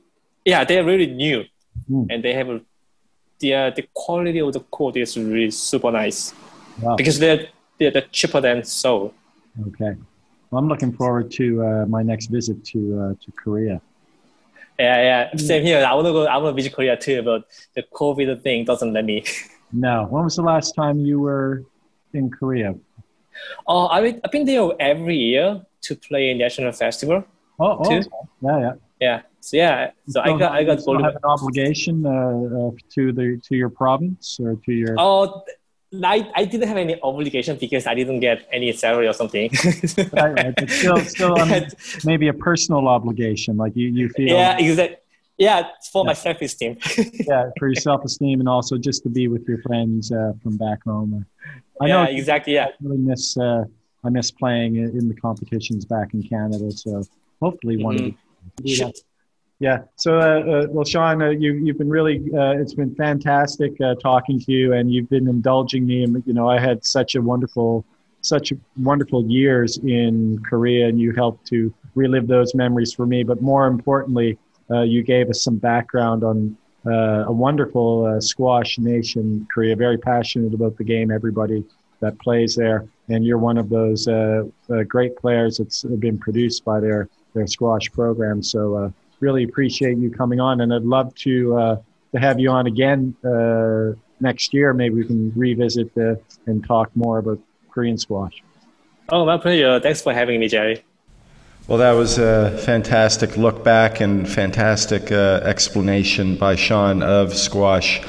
yeah, they're really new, Hmm. and they have a, the uh, the quality of the court is really super nice Wow. because they're they're, they're cheaper than Seoul. okay well, i'm looking forward to uh, my next visit to uh, to korea Yeah, yeah, same here. I wanna go. I wanna visit Korea too, but the COVID thing doesn't let me. no when was the last time you were in korea Oh, I I've been there every year to play a national festival. Oh, okay. yeah, yeah. Yeah. So yeah. So I got I have- got gold. have an obligation uh, uh, to the to your province or to your. Oh, I, I didn't have any obligation because I didn't get any salary or something. Right, right, but still, still, maybe a personal obligation, like you, you feel. yeah, exactly. Yeah, it's for Yeah. my self esteem. yeah, for your self-esteem and also just to be with your friends uh, from back home. I yeah, know exactly. Yeah. I really miss uh, I miss playing in the competitions back in Canada. So hopefully one of Mhm. the do that. Yeah. So, uh, uh, well, Sean, uh, you you've been really uh, it's been fantastic uh, talking to you, and you've been indulging me. And you know, I had such a wonderful such wonderful years in Korea, and you helped to relive those memories for me. But more importantly, you gave us some background on uh, a wonderful uh, squash nation, Korea. Very passionate about the game. Everybody that plays there, and you're one of those uh, uh, great players that's been produced by their their squash program. So uh, really appreciate you coming on, and I'd love to uh, to have you on again uh, next year. Maybe we can revisit uh, and talk more about Korean squash. Oh, my pleasure. Thanks for having me, Jerry. Well, that was a fantastic look back and fantastic uh, explanation by Sean of squash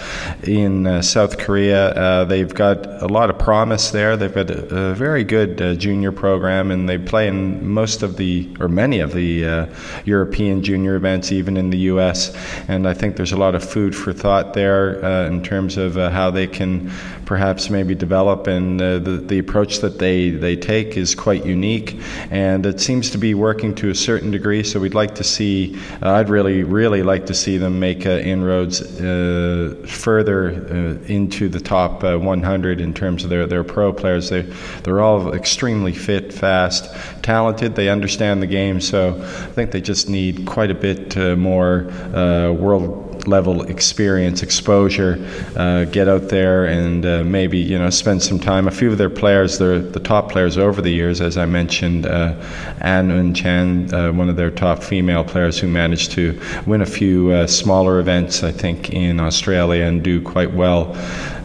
in uh, South Korea. Uh, they've got a lot of promise there. They've got a, a very good uh, junior program, and they play in most of the, or many of the uh, European junior events, even in the U.S. And I think there's a lot of food for thought there uh, in terms of how they can perhaps maybe develop. And the, the approach that they, they take is quite unique, and it seems to be working to a certain degree. So we'd like to see, uh, I'd really, really like to see them make uh, inroads uh, further uh, into the top uh, 100 in terms of their, their pro players. They, they're all extremely fit, fast, talented. They understand the game. So I think they just need quite a bit more world level experience, exposure, uh, get out there and uh, maybe you know spend some time. A few of their players, they're the top players over the years, as I mentioned, uh, An Un Chan, uh, one of their top female players who managed to win a few uh, smaller events, I think, in Australia and do quite well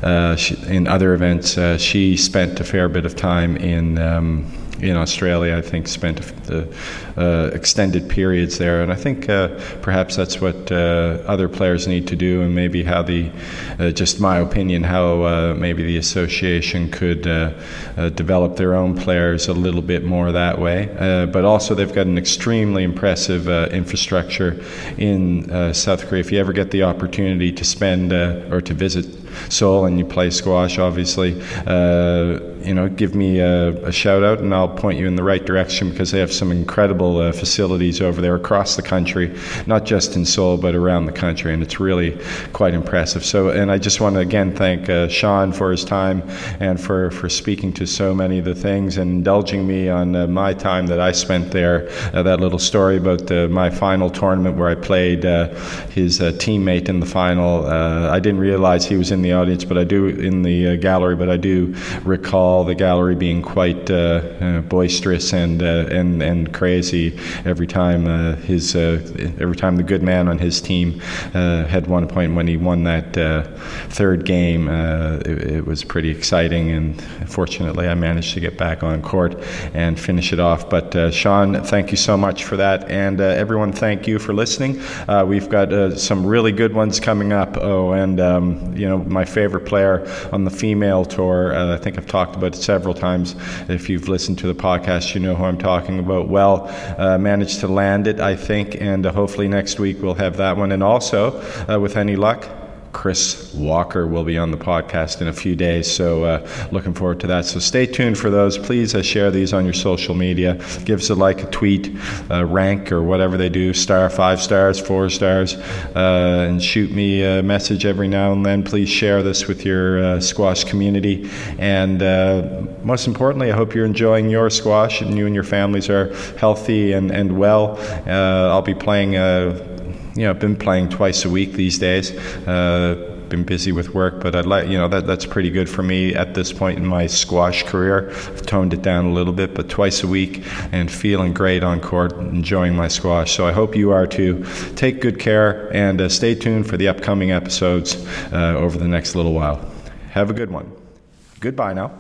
uh, she, in other events. she spent a fair bit of time in. Um, in Australia, I think, spent uh, extended periods there, and I think uh, perhaps that's what uh, other players need to do, and maybe how the, uh, just my opinion, how maybe the association could develop their own players a little bit more that way. but also, they've got an extremely impressive infrastructure in South Korea. If you ever get the opportunity to spend or to visit Seoul and you play squash, obviously, you know, give me a, a shout out, and I'll point you in the right direction because they have some incredible uh, facilities over there across the country, not just in Seoul but around the country, and it's really quite impressive. So, and I just want to again thank uh, Sean for his time and for for speaking to so many of the things and indulging me on uh, my time that I spent there. Uh, that little story about uh, my final tournament where I played uh, his teammate in the final. I didn't realize he was in the audience, but I do in the uh, gallery, but I do recall the gallery being quite uh, uh, boisterous and uh, and and crazy every time uh, his uh, every time the good man on his team had one point when he won that third game. It, it, was pretty exciting, and fortunately, I managed to get back on court and finish it off. But Sean, thank you so much for that, and everyone, thank you for listening. we've got some really good ones coming up. Oh, and um, you know, my favorite player on the female tour. I think I've talked about it several times. If you've listened to the podcast, you know who I'm talking about well. Uh, managed to land it, I think, and uh, hopefully next week we'll have that one. And also, uh, with any luck, Chris Walker will be on the podcast in a few days. So, uh, looking forward to that. So, stay tuned for those. Please uh, share these on your social media. Give us a like, a tweet, a rank, or whatever they do star, five stars, four stars, uh, and shoot me a message every now and then. Please share this with your uh, squash community. And uh, most importantly, I hope you're enjoying your squash and you and your families are healthy and, and well. Uh, I'll be playing you know, I've been playing twice a week these days. Uh, been busy with work, but I'd like, you know, that that's pretty good for me at this point in my squash career. I've toned it down a little bit, but twice a week and feeling great on court, enjoying my squash. So I hope you are too. Take good care and uh, stay tuned for the upcoming episodes uh, over the next little while. Have a good one. Goodbye now.